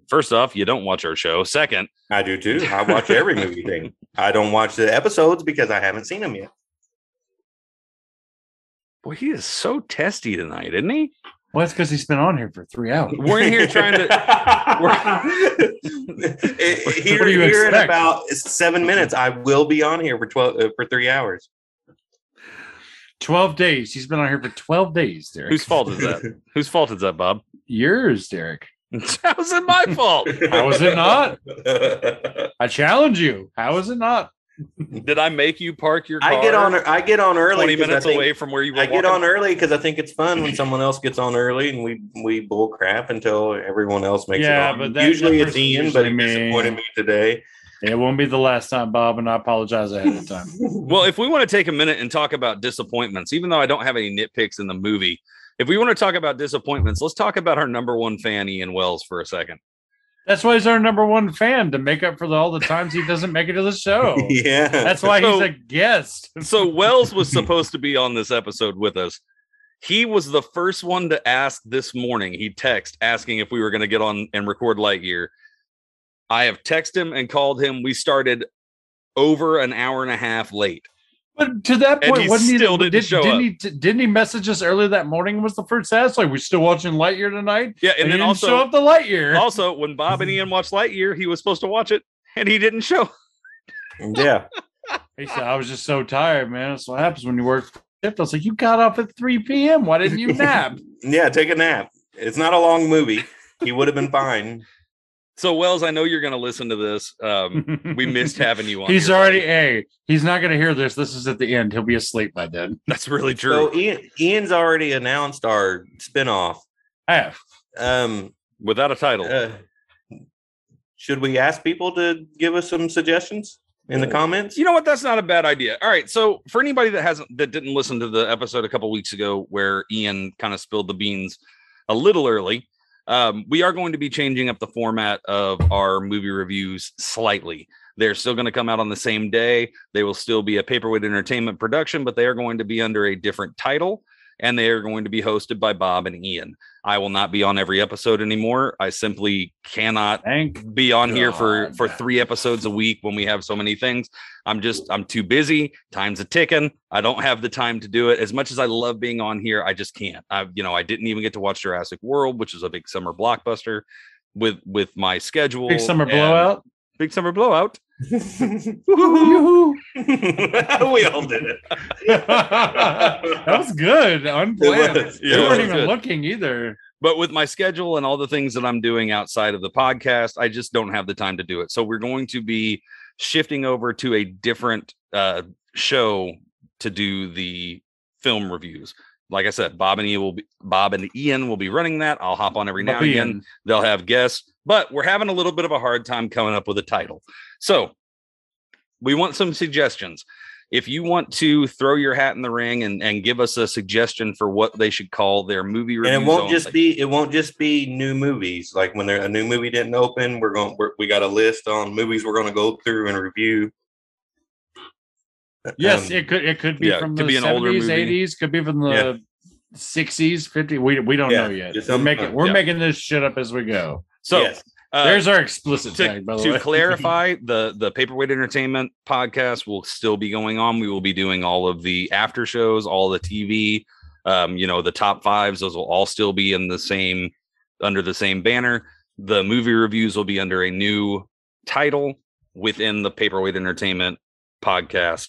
[SPEAKER 1] First off, you don't watch our show. Second,
[SPEAKER 3] I do too. I watch every movie thing. I don't watch the episodes because I haven't seen them yet.
[SPEAKER 1] boy, he is so testy tonight, isn't he?
[SPEAKER 2] Well, that's because he's been on here for three hours.
[SPEAKER 1] We're in here trying to.
[SPEAKER 3] here,
[SPEAKER 2] What
[SPEAKER 3] here in about seven minutes, I will be on here for twelve uh, for three hours.
[SPEAKER 2] Twelve days. He's been on here for twelve days, Derek.
[SPEAKER 1] Whose fault is that? Whose fault is that, Bob?
[SPEAKER 2] Yours, Derek.
[SPEAKER 1] How's it my fault?
[SPEAKER 2] How is it not? I challenge you. How is it not?
[SPEAKER 1] Did I make you park your car?
[SPEAKER 3] I get on. I get on early.
[SPEAKER 1] 20
[SPEAKER 3] 'cause I
[SPEAKER 1] minutes
[SPEAKER 3] think-
[SPEAKER 1] away from where you were.
[SPEAKER 3] I get
[SPEAKER 1] walking?
[SPEAKER 3] on early because I think it's fun when someone else gets on early and we we bull crap until everyone else makes
[SPEAKER 2] Yeah,
[SPEAKER 3] it on.
[SPEAKER 2] but that-
[SPEAKER 3] usually
[SPEAKER 2] that
[SPEAKER 3] it's
[SPEAKER 2] person's
[SPEAKER 3] Ian, but he
[SPEAKER 2] usually me.
[SPEAKER 3] disappointed me today.
[SPEAKER 2] It won't be the last time, Bob, and I apologize ahead of time.
[SPEAKER 1] Well, if we want to take a minute and talk about disappointments, even though I don't have any nitpicks in the movie, if we want to talk about disappointments, let's talk about our number one fan, Ian Wells, for a second.
[SPEAKER 2] That's why he's our number one fan to make up for the, all the times he doesn't make it to the show.
[SPEAKER 3] yeah.
[SPEAKER 2] That's why he's a guest.
[SPEAKER 1] So Wells was supposed to be on this episode with us. He was the first one to ask this morning. He text asking if we were going to get on and record Lightyear. I have texted him and called him. We started over an hour and a half late.
[SPEAKER 2] But to that
[SPEAKER 1] And
[SPEAKER 2] point,
[SPEAKER 1] he
[SPEAKER 2] wasn't he?
[SPEAKER 1] still didn't
[SPEAKER 2] did,
[SPEAKER 1] show
[SPEAKER 2] didn't
[SPEAKER 1] up.
[SPEAKER 2] he? Didn't he message us earlier that morning? Was the first ask like we still watching Lightyear tonight?
[SPEAKER 1] Yeah,
[SPEAKER 2] And,
[SPEAKER 1] and
[SPEAKER 2] he
[SPEAKER 1] then
[SPEAKER 2] didn't show up the Lightyear.
[SPEAKER 1] also when Bob and Ian watched Lightyear, he was supposed to watch it and he didn't show.
[SPEAKER 3] yeah.
[SPEAKER 2] He said, "I was just so tired, man. That's what happens when you work shift." I was like, "You got up at 3 p.m. Why didn't you nap?"
[SPEAKER 3] Yeah. Take a nap. It's not a long movie. He would have been fine.
[SPEAKER 1] So Wells, I know you're going to listen to this. Um, we missed having you on.
[SPEAKER 2] He's already
[SPEAKER 1] buddy.
[SPEAKER 2] a. He's not going to hear this. This is at the end. He'll be asleep by then.
[SPEAKER 1] That's really true.
[SPEAKER 3] So Ian, Ian's already announced our spinoff.
[SPEAKER 2] Ah,
[SPEAKER 3] Um,
[SPEAKER 1] Without a title.
[SPEAKER 3] uh, should we ask people to give us some suggestions in the comments?
[SPEAKER 1] You know what? That's not a bad idea. All right. So for anybody that hasn't that didn't listen to the episode a couple weeks ago where Ian kind of spilled the beans a little early, um, we are going to be changing up the format of our movie reviews slightly. They're still going to come out on the same day. They will still be a paperweight entertainment production, but they are going to be under a different title and they are going to be hosted by Bob and Ian. I will not be on every episode anymore. I simply cannot
[SPEAKER 2] thank
[SPEAKER 1] be on here for for three episodes a week when we have so many things i'm just i'm too busy time's a ticking i don't have the time to do it as much as i love being on here i just can't i you know i didn't even get to watch jurassic world which is a big summer blockbuster with with my schedule
[SPEAKER 2] big summer blowout.
[SPEAKER 1] big summer blowout.
[SPEAKER 3] we all did it.
[SPEAKER 2] that was good. Unplanned.
[SPEAKER 3] was.
[SPEAKER 2] We
[SPEAKER 1] Yeah,
[SPEAKER 2] weren't even
[SPEAKER 1] good.
[SPEAKER 2] looking either.
[SPEAKER 1] but with my schedule and all the things that I'm doing outside of the podcast, I just don't have the time to do it. So we're going to be shifting over to a different uh, show to do the film reviews. Like I said, Bob and Ian will be Bob and Ian will be running that. I'll hop on every now and again. They'll have guests, but we're having a little bit of a hard time coming up with a title. So we want some suggestions. If you want to throw your hat in the ring and, and give us a suggestion for what they should call their movie reviews,
[SPEAKER 3] and it won't just be it won't just be new movies like when there a new movie didn't open we're going we're, we got a list on movies we're going to go through and review
[SPEAKER 2] Yes,
[SPEAKER 3] Um,
[SPEAKER 2] it could it could be
[SPEAKER 1] yeah,
[SPEAKER 2] from
[SPEAKER 1] could
[SPEAKER 2] the
[SPEAKER 1] be
[SPEAKER 2] 70s, 80s, could be from the
[SPEAKER 3] Yeah.
[SPEAKER 2] 60s, 50s. We we don't
[SPEAKER 3] Yeah,
[SPEAKER 2] know yet. We're making we're making this shit up as we go.
[SPEAKER 1] so.
[SPEAKER 3] yes.
[SPEAKER 1] uh,
[SPEAKER 2] There's our explicit
[SPEAKER 1] to,
[SPEAKER 2] tag, by the
[SPEAKER 1] to
[SPEAKER 2] way.
[SPEAKER 1] clarify the the paperweight entertainment podcast will still be going on we will be doing all of the after shows all the tv um you know the top fives those will all still be in the same under the same banner the movie reviews will be under a new title within the paperweight entertainment podcast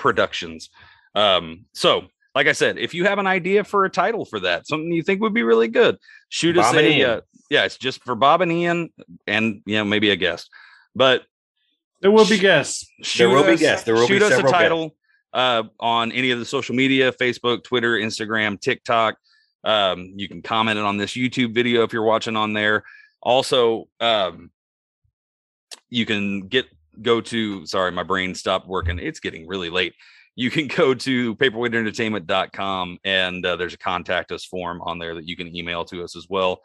[SPEAKER 1] productions um so like i said if you have an idea for a title for that something you think would be really good shoot us
[SPEAKER 3] Bob and
[SPEAKER 1] a uh, yeah it's just for bob and ian and you know maybe a guest but
[SPEAKER 2] there will be guests.
[SPEAKER 1] shoot
[SPEAKER 3] will be guests. There will be
[SPEAKER 1] shoot us a
[SPEAKER 3] several guests.
[SPEAKER 1] title uh, on any of the social media facebook twitter instagram tiktok um, you can comment it on this youtube video if you're watching on there also um, you can get go to sorry my brain stopped working it's getting really late you can go to paperweightentertainment.com and uh, there's a contact us form on there that you can email to us as well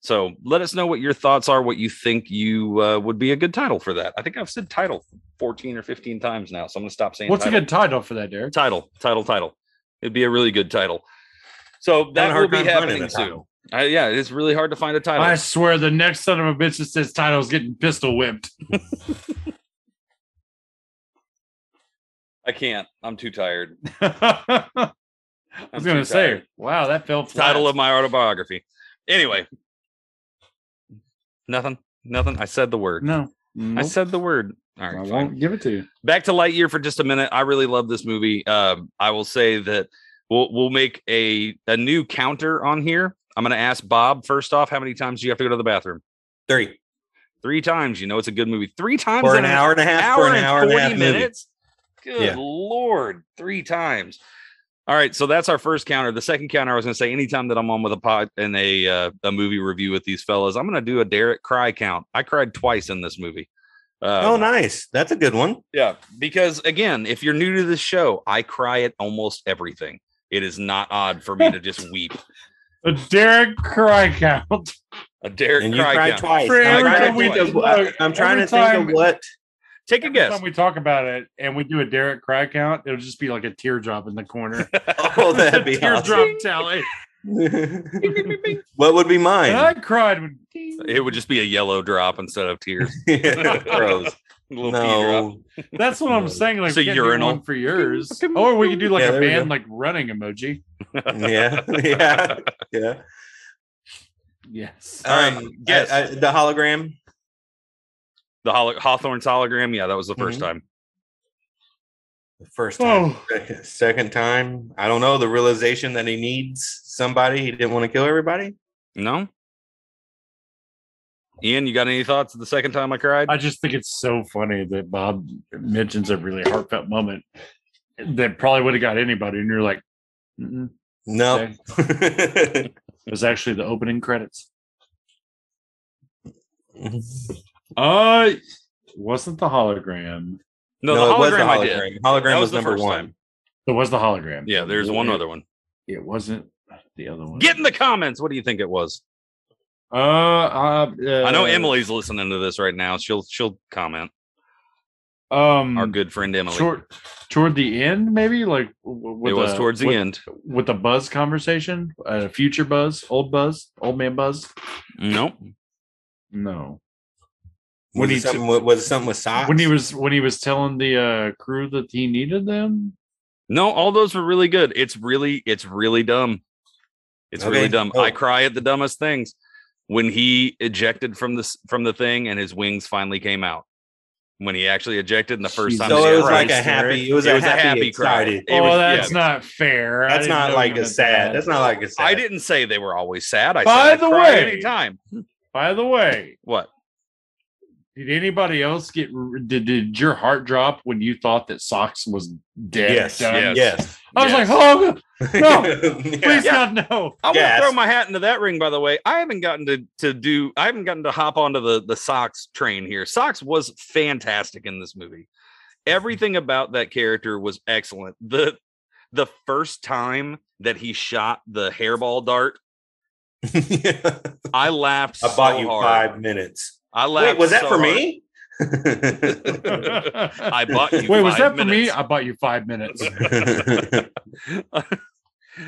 [SPEAKER 1] so let us know what your thoughts are what you think you uh, would be a good title for that i think i've said title 14 or 15 times now so i'm going to stop saying
[SPEAKER 2] What's
[SPEAKER 1] title.
[SPEAKER 2] a good title for that, Derek?
[SPEAKER 1] title title title it'd be a really good title so that
[SPEAKER 3] hard
[SPEAKER 1] will be
[SPEAKER 3] time
[SPEAKER 1] happening
[SPEAKER 3] a
[SPEAKER 1] soon
[SPEAKER 3] title.
[SPEAKER 1] uh, yeah it's really hard to find a title
[SPEAKER 2] I swear the next son of a bitch that says title is getting pistol whipped.
[SPEAKER 1] i can't i'm too tired
[SPEAKER 2] I
[SPEAKER 1] I'm
[SPEAKER 2] was gonna say,
[SPEAKER 1] tired.
[SPEAKER 2] wow, that fell flat.
[SPEAKER 1] title of my autobiography anyway nothing nothing i said the word
[SPEAKER 2] no.
[SPEAKER 1] i said the word all
[SPEAKER 2] I
[SPEAKER 1] fine.
[SPEAKER 2] won't give it to you.
[SPEAKER 1] back to Lightyear for just a minute. I really love this movie. Um, I will say that we'll we'll make a a new counter on here. I'm going to ask Bob first off, how many times do you have to go to the bathroom?
[SPEAKER 3] three
[SPEAKER 1] Three times. You know it's a good movie. Three times
[SPEAKER 3] for
[SPEAKER 1] in
[SPEAKER 3] an hour and a half
[SPEAKER 1] hour
[SPEAKER 3] for an
[SPEAKER 1] and
[SPEAKER 3] hour and a
[SPEAKER 1] 40
[SPEAKER 3] half movie.
[SPEAKER 1] minutes. Good
[SPEAKER 3] Yeah.
[SPEAKER 1] lord, three times. All right, so that's our first counter. The second counter, I was going to say, anytime that I'm on with a pod and a uh, a movie review with these fellas, I'm going to do a Derek cry count. I cried twice in this movie. Uh,
[SPEAKER 3] oh nice that's a good one
[SPEAKER 1] Yeah, because again, if you're new to this show, I cry at almost everything. It is not odd for me to just weep.
[SPEAKER 2] A Derek cry count.
[SPEAKER 1] A Derek
[SPEAKER 3] and you
[SPEAKER 1] cry
[SPEAKER 3] cried
[SPEAKER 1] count.
[SPEAKER 3] twice. I'm
[SPEAKER 2] every
[SPEAKER 3] trying, to think, I- I'm trying to think of what.
[SPEAKER 1] Take a
[SPEAKER 2] Every
[SPEAKER 1] guess.
[SPEAKER 2] time we talk about it and we do a Derek cry count, it'll just be like a teardrop in the corner.
[SPEAKER 3] Oh, that'd be
[SPEAKER 2] teardrop
[SPEAKER 3] awesome.
[SPEAKER 2] tally.
[SPEAKER 3] what would be
[SPEAKER 2] And I
[SPEAKER 3] mine?
[SPEAKER 2] cried when
[SPEAKER 1] It would just be a yellow drop instead of tears.
[SPEAKER 3] Gross.
[SPEAKER 1] Little pee drop.
[SPEAKER 3] No.
[SPEAKER 2] That's what I'm saying. Like
[SPEAKER 1] It's a
[SPEAKER 2] we
[SPEAKER 1] urinal.
[SPEAKER 2] for yours, or we could do like
[SPEAKER 3] Yeah,
[SPEAKER 2] a
[SPEAKER 3] there
[SPEAKER 2] band like running emoji.
[SPEAKER 3] Yeah. Yeah. Yeah.
[SPEAKER 2] Yes.
[SPEAKER 1] All right,
[SPEAKER 3] Um,
[SPEAKER 1] guess.
[SPEAKER 3] I- I- the hologram.
[SPEAKER 1] The holo- Hawthorne's hologram. Yeah, that was the 1st
[SPEAKER 3] Mhm.
[SPEAKER 1] time.
[SPEAKER 3] The first time.
[SPEAKER 2] Oh,
[SPEAKER 3] Second, second time. I don't know. The realization that he needs somebody. He didn't want to kill everybody.
[SPEAKER 1] No. Ian, you got any thoughts the second time I cried?
[SPEAKER 2] I just think it's so funny that Bob mentions a really heartfelt moment that probably would have got anybody, and you're like.
[SPEAKER 3] No.
[SPEAKER 2] it was actually the opening credits. Uh, wasn't the hologram?
[SPEAKER 1] no,
[SPEAKER 3] No,
[SPEAKER 1] the
[SPEAKER 3] it was the
[SPEAKER 1] hologram I did.
[SPEAKER 3] hologram. Hologram
[SPEAKER 1] That
[SPEAKER 3] was,
[SPEAKER 1] was the
[SPEAKER 3] number
[SPEAKER 1] first
[SPEAKER 3] one.
[SPEAKER 1] time.
[SPEAKER 2] It was the hologram.
[SPEAKER 1] Yeah, there's one other one.
[SPEAKER 2] It wasn't the other one.
[SPEAKER 1] Get in the comments. What do you think it was?
[SPEAKER 2] Uh, uh,
[SPEAKER 1] I know
[SPEAKER 2] uh,
[SPEAKER 1] Emily's listening to this right now. She'll she'll comment.
[SPEAKER 2] Um,
[SPEAKER 1] Our good friend Emily.
[SPEAKER 2] toward toward the end, maybe like with
[SPEAKER 1] it was
[SPEAKER 2] a-
[SPEAKER 1] towards the
[SPEAKER 2] with-
[SPEAKER 1] end.
[SPEAKER 2] with the Buzz conversation, uh, future Buzz, old Buzz, old man Buzz.
[SPEAKER 1] Nope.
[SPEAKER 2] No,
[SPEAKER 3] Was,
[SPEAKER 2] When
[SPEAKER 3] it
[SPEAKER 2] he
[SPEAKER 3] something, with- was it something with Sox?
[SPEAKER 2] when he was when he was telling the uh, crew that he needed them.
[SPEAKER 1] No, all those were really good. It's really, it's really dumb. It's really dumb.
[SPEAKER 3] Oh.
[SPEAKER 1] I cry at the dumbest things. When he ejected from this from the thing and his wings finally came out. When he actually ejected, and the first time
[SPEAKER 3] So
[SPEAKER 1] they
[SPEAKER 3] it was like a happy. It was,
[SPEAKER 1] It
[SPEAKER 3] a,
[SPEAKER 1] was a
[SPEAKER 3] happy,
[SPEAKER 1] happy cry.
[SPEAKER 3] excited.
[SPEAKER 1] It
[SPEAKER 2] oh,
[SPEAKER 1] was-
[SPEAKER 2] that's
[SPEAKER 1] yeah.
[SPEAKER 2] not fair.
[SPEAKER 3] That's
[SPEAKER 2] didn't
[SPEAKER 3] like a sad.
[SPEAKER 2] that.
[SPEAKER 3] That's not like a sad.
[SPEAKER 1] I didn't say they were always sad. I
[SPEAKER 2] By
[SPEAKER 1] said
[SPEAKER 2] the
[SPEAKER 1] I cry
[SPEAKER 2] way-
[SPEAKER 1] anytime.
[SPEAKER 2] By the way,
[SPEAKER 1] What?
[SPEAKER 2] Did anybody else get? Did, did your heart drop when you thought that Sox was dead?
[SPEAKER 3] Yes.
[SPEAKER 2] done?
[SPEAKER 1] yes.
[SPEAKER 3] Yes.
[SPEAKER 2] I was
[SPEAKER 1] Yes.
[SPEAKER 2] like, oh, No,
[SPEAKER 3] Yeah.
[SPEAKER 2] please
[SPEAKER 1] Yeah.
[SPEAKER 2] God, no.
[SPEAKER 1] I want to throw my hat into that ring. By the way, I haven't gotten to to do. I haven't gotten to hop onto the the Sox train here. Sox was fantastic in this movie. Everything about that character was excellent. the The first time that he shot the hairball dart, I laughed.
[SPEAKER 3] I bought
[SPEAKER 1] so
[SPEAKER 3] you
[SPEAKER 1] hard.
[SPEAKER 3] five minutes.
[SPEAKER 1] I laughed.
[SPEAKER 3] Wait, was that
[SPEAKER 1] so
[SPEAKER 3] for
[SPEAKER 1] hard.
[SPEAKER 3] me?
[SPEAKER 1] I bought you.
[SPEAKER 2] Wait, was
[SPEAKER 1] five
[SPEAKER 2] that for me? I bought you five minutes.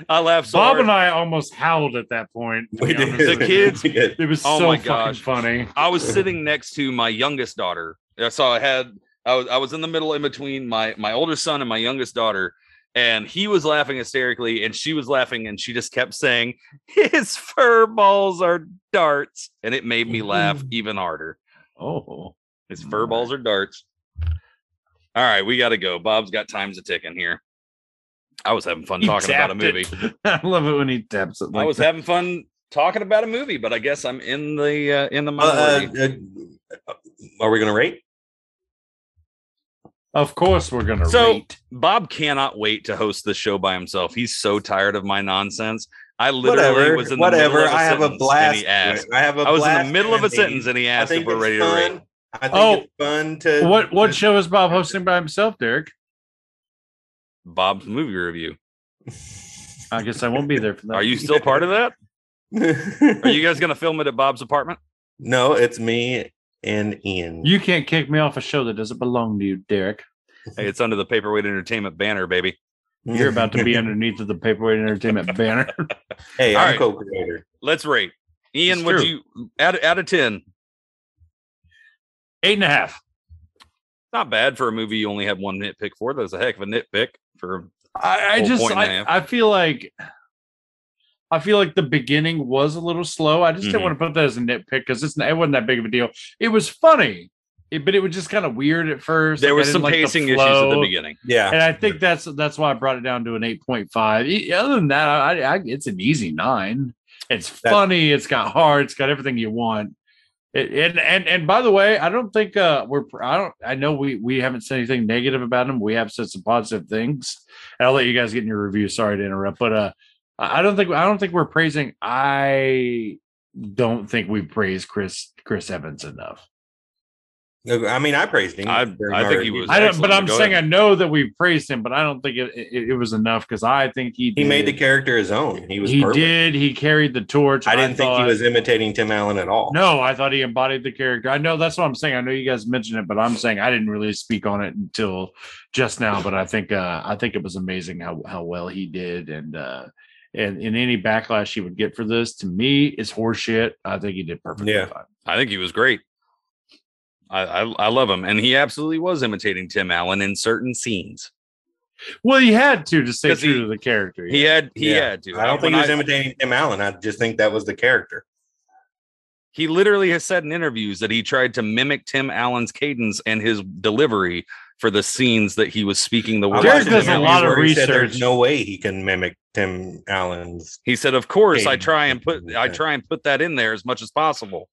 [SPEAKER 1] I laughed so
[SPEAKER 2] Bob
[SPEAKER 1] hard.
[SPEAKER 2] and I almost howled at that point.
[SPEAKER 3] we did.
[SPEAKER 1] The kids-
[SPEAKER 3] We did.
[SPEAKER 2] It was
[SPEAKER 1] Oh
[SPEAKER 2] so
[SPEAKER 1] my
[SPEAKER 2] fucking
[SPEAKER 1] gosh.
[SPEAKER 2] funny.
[SPEAKER 1] I was sitting next to my youngest daughter. So I had I was I was in the middle in between my my older son and my youngest daughter, and he was laughing hysterically, and she was laughing, and she just kept saying, "His fur balls are darts," and it made me laugh even harder.
[SPEAKER 2] Oh,
[SPEAKER 1] His fur balls are darts. All right, we got to go. Bob's got times a ticking here. I was having fun
[SPEAKER 2] He
[SPEAKER 1] talking about a
[SPEAKER 2] tapped it.
[SPEAKER 1] movie.
[SPEAKER 2] I love it when he taps it. like I
[SPEAKER 1] was
[SPEAKER 2] that.
[SPEAKER 1] having fun talking about a movie, but I guess I'm in the uh, in the
[SPEAKER 3] Uh,
[SPEAKER 1] minority.
[SPEAKER 3] uh, are we gonna rate?
[SPEAKER 2] Of course, we're gonna
[SPEAKER 1] So-
[SPEAKER 2] rate.
[SPEAKER 1] Bob cannot wait to host the show by himself. He's so tired of my nonsense. I literally
[SPEAKER 3] Whatever.
[SPEAKER 1] was in the
[SPEAKER 3] whatever.
[SPEAKER 1] middle of a
[SPEAKER 3] I have a
[SPEAKER 1] sentence
[SPEAKER 3] blast.
[SPEAKER 1] he asked.
[SPEAKER 3] I have a
[SPEAKER 1] I was in the middle of a sentence and he asked if we're
[SPEAKER 3] it's
[SPEAKER 1] ready to rate.
[SPEAKER 3] I think
[SPEAKER 2] Oh.
[SPEAKER 3] it's fun to
[SPEAKER 2] What what show is Bob hosting by himself, Derek?
[SPEAKER 1] Bob's movie review.
[SPEAKER 2] I guess I won't be there for that.
[SPEAKER 1] Are you still part of that? Are you guys going to film it at Bob's apartment?
[SPEAKER 3] no, it's me and Ian.
[SPEAKER 2] You can't kick me off a show that doesn't belong to you, Derek.
[SPEAKER 1] Hey, it's under the Paperweight Entertainment banner, baby.
[SPEAKER 2] You're about to be underneath of the Paperweight Entertainment banner.
[SPEAKER 3] hey,
[SPEAKER 1] All
[SPEAKER 3] I'm
[SPEAKER 1] right.
[SPEAKER 3] co-creator.
[SPEAKER 1] Let's rate. Ian,
[SPEAKER 2] It's
[SPEAKER 1] would you out, out of 10?
[SPEAKER 2] Eight and a half.
[SPEAKER 1] Not bad for a movie you only have one nitpick for. That's a heck of a nitpick for
[SPEAKER 2] I, I just
[SPEAKER 1] point and a
[SPEAKER 2] I,
[SPEAKER 1] half.
[SPEAKER 2] I feel like I feel like the beginning was a little slow. I just
[SPEAKER 1] Mhm.
[SPEAKER 2] didn't want to put that as a nitpick because it's it wasn't that big of a deal. It was funny, it- but it was just kind of weird at first.
[SPEAKER 1] there
[SPEAKER 2] Like,
[SPEAKER 1] was some
[SPEAKER 2] like
[SPEAKER 1] pacing issues at the beginning.
[SPEAKER 3] Yeah.
[SPEAKER 2] and I think that's that's why I brought it down to an eight point five. Other than that, I, I it's an easy nine. It's
[SPEAKER 3] That-
[SPEAKER 2] funny. It's got heart. It's got everything you want. It, and and and by the way, I don't think uh we're I don't I know we we haven't said anything negative about them. We have said some positive things. And I'll let you guys get in your review. Sorry to interrupt, but uh I I don't think I don't think we're praising. I don't think we praise Chris Chris Evans enough.
[SPEAKER 3] I mean, I praised him.
[SPEAKER 1] I- I think he was-
[SPEAKER 2] I don't, but I'm
[SPEAKER 1] go
[SPEAKER 2] saying
[SPEAKER 1] ahead.
[SPEAKER 2] I know that we praised him, but I don't think it, it, it was enough because I think he
[SPEAKER 3] He made the character his own. He was
[SPEAKER 2] he
[SPEAKER 3] perfect.
[SPEAKER 2] did. He carried the torch.
[SPEAKER 3] I didn't think he was imitating Tim Allen at all.
[SPEAKER 2] No, I thought he embodied the character. I know that's what I'm saying. I know you guys mentioned it, but I'm saying I didn't really speak on it until just now. But I think uh, I think it was amazing how how well he did, and uh, and in any backlash he would get for this, to me, is horseshit. I think he did perfectly
[SPEAKER 3] Yeah.
[SPEAKER 2] fine.
[SPEAKER 1] I think he was great. I, I I love him, and he absolutely was imitating Tim Allen in certain scenes.
[SPEAKER 2] Well, he had to to stay
[SPEAKER 1] 'Cause
[SPEAKER 2] true
[SPEAKER 1] he-
[SPEAKER 2] to the character.
[SPEAKER 1] He
[SPEAKER 2] yeah.
[SPEAKER 1] had he
[SPEAKER 3] Yeah.
[SPEAKER 1] had to.
[SPEAKER 3] I don't think
[SPEAKER 1] When
[SPEAKER 3] he was imitating Tim Allen. I just think that was the character.
[SPEAKER 1] he literally has said in interviews that he tried to mimic Tim Allen's cadence and his delivery for the scenes that he was speaking the
[SPEAKER 3] I
[SPEAKER 1] words.
[SPEAKER 2] There's,
[SPEAKER 3] watched
[SPEAKER 1] in.
[SPEAKER 3] an
[SPEAKER 2] does a lot of
[SPEAKER 3] where he said There's
[SPEAKER 2] research.
[SPEAKER 3] no way he can mimic Tim Allen's.
[SPEAKER 1] He said, "Of course, I try and put I try and put that in there as much as possible."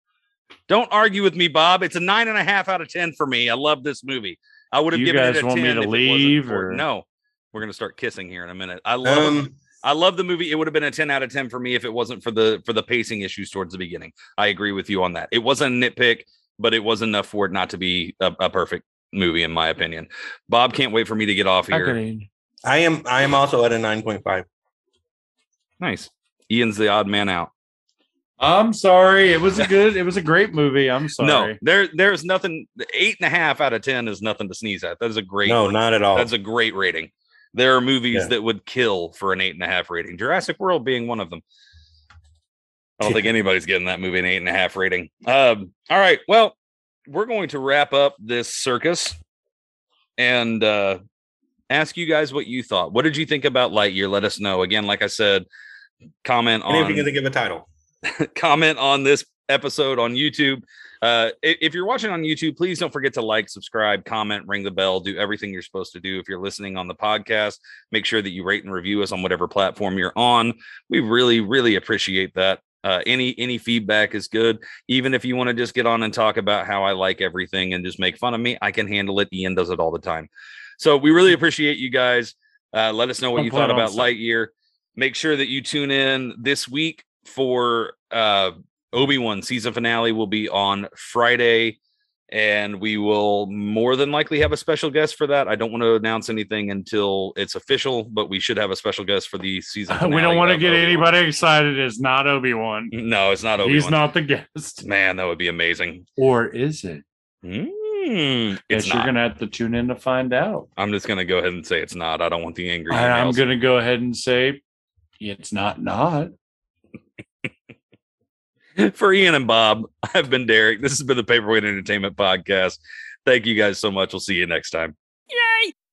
[SPEAKER 1] Don't argue with me, Bob. It's a nine and a half out of ten for me. I love this movie. I would have
[SPEAKER 2] You
[SPEAKER 1] given
[SPEAKER 2] guys
[SPEAKER 1] it a
[SPEAKER 2] want me
[SPEAKER 1] ten
[SPEAKER 2] to
[SPEAKER 1] if it wasn't
[SPEAKER 2] leave, or-
[SPEAKER 1] no. We're gonna start kissing here in a minute. I love
[SPEAKER 3] Um,
[SPEAKER 1] I love the movie. It would have been a 10 out of 10 for me if it wasn't for the for the pacing issues towards the beginning. I agree with you on that. It wasn't a nitpick, but it was enough for it not to be a, a perfect movie, in my opinion. Bob can't wait for me to get off here.
[SPEAKER 2] Agreed.
[SPEAKER 3] I am. I am also at a nine point five.
[SPEAKER 1] Nice. Ian's the odd man out.
[SPEAKER 2] I'm sorry. It was a good. It was a great movie. I'm sorry.
[SPEAKER 1] No, there there's nothing. Eight and a half out of 10 is nothing to sneeze at. That is a great
[SPEAKER 3] No, not at all.
[SPEAKER 1] that's a great rating. There are movies
[SPEAKER 3] Yeah.
[SPEAKER 1] that would kill for an eight and a half rating. Jurassic World being one of them. I don't think anybody's getting that movie an eight and a half rating. Um, all right. Well, we're going to wrap up this circus and uh, ask you guys what you thought. What did you think about Lightyear? Let us know. Again, like I said, comment
[SPEAKER 3] and if you can think of a title,
[SPEAKER 1] comment on this episode on YouTube. Uh, if you're watching on YouTube, please don't forget to like, subscribe, comment, ring the bell, do everything you're supposed to do. If you're listening on the podcast, make sure that you rate and review us on whatever platform you're on. We really, really appreciate that. Uh, any any feedback is good. Even if you want to just get on and talk about how I like everything and just make fun of me, I can handle it. Ian does it all the time. So we really appreciate you guys. Uh, let us know what you thought about
[SPEAKER 2] some-
[SPEAKER 1] Lightyear. Make sure that you tune in this week for uh, Obi Wan season finale. Will be on Friday, and we will more than likely have a special guest for that. I don't want to announce anything until it's official, but we should have a special guest for the season.
[SPEAKER 2] we don't want to get
[SPEAKER 1] Obi-Wan.
[SPEAKER 2] anybody excited. It's not Obi Wan.
[SPEAKER 1] No, it's not Obi Wan.
[SPEAKER 2] He's not the guest,
[SPEAKER 1] Man, that would be amazing.
[SPEAKER 2] or is it?
[SPEAKER 1] Mm, it's
[SPEAKER 2] Guess you're gonna have to tune in to find out.
[SPEAKER 1] I'm just gonna go ahead and say it's not. I don't want the angry.
[SPEAKER 2] I'm gonna go ahead and say it's not not.
[SPEAKER 1] For Ian and Bob, I've been Derek. This has been the Paperweight Entertainment Podcast. Thank you guys so much. We'll see you next time.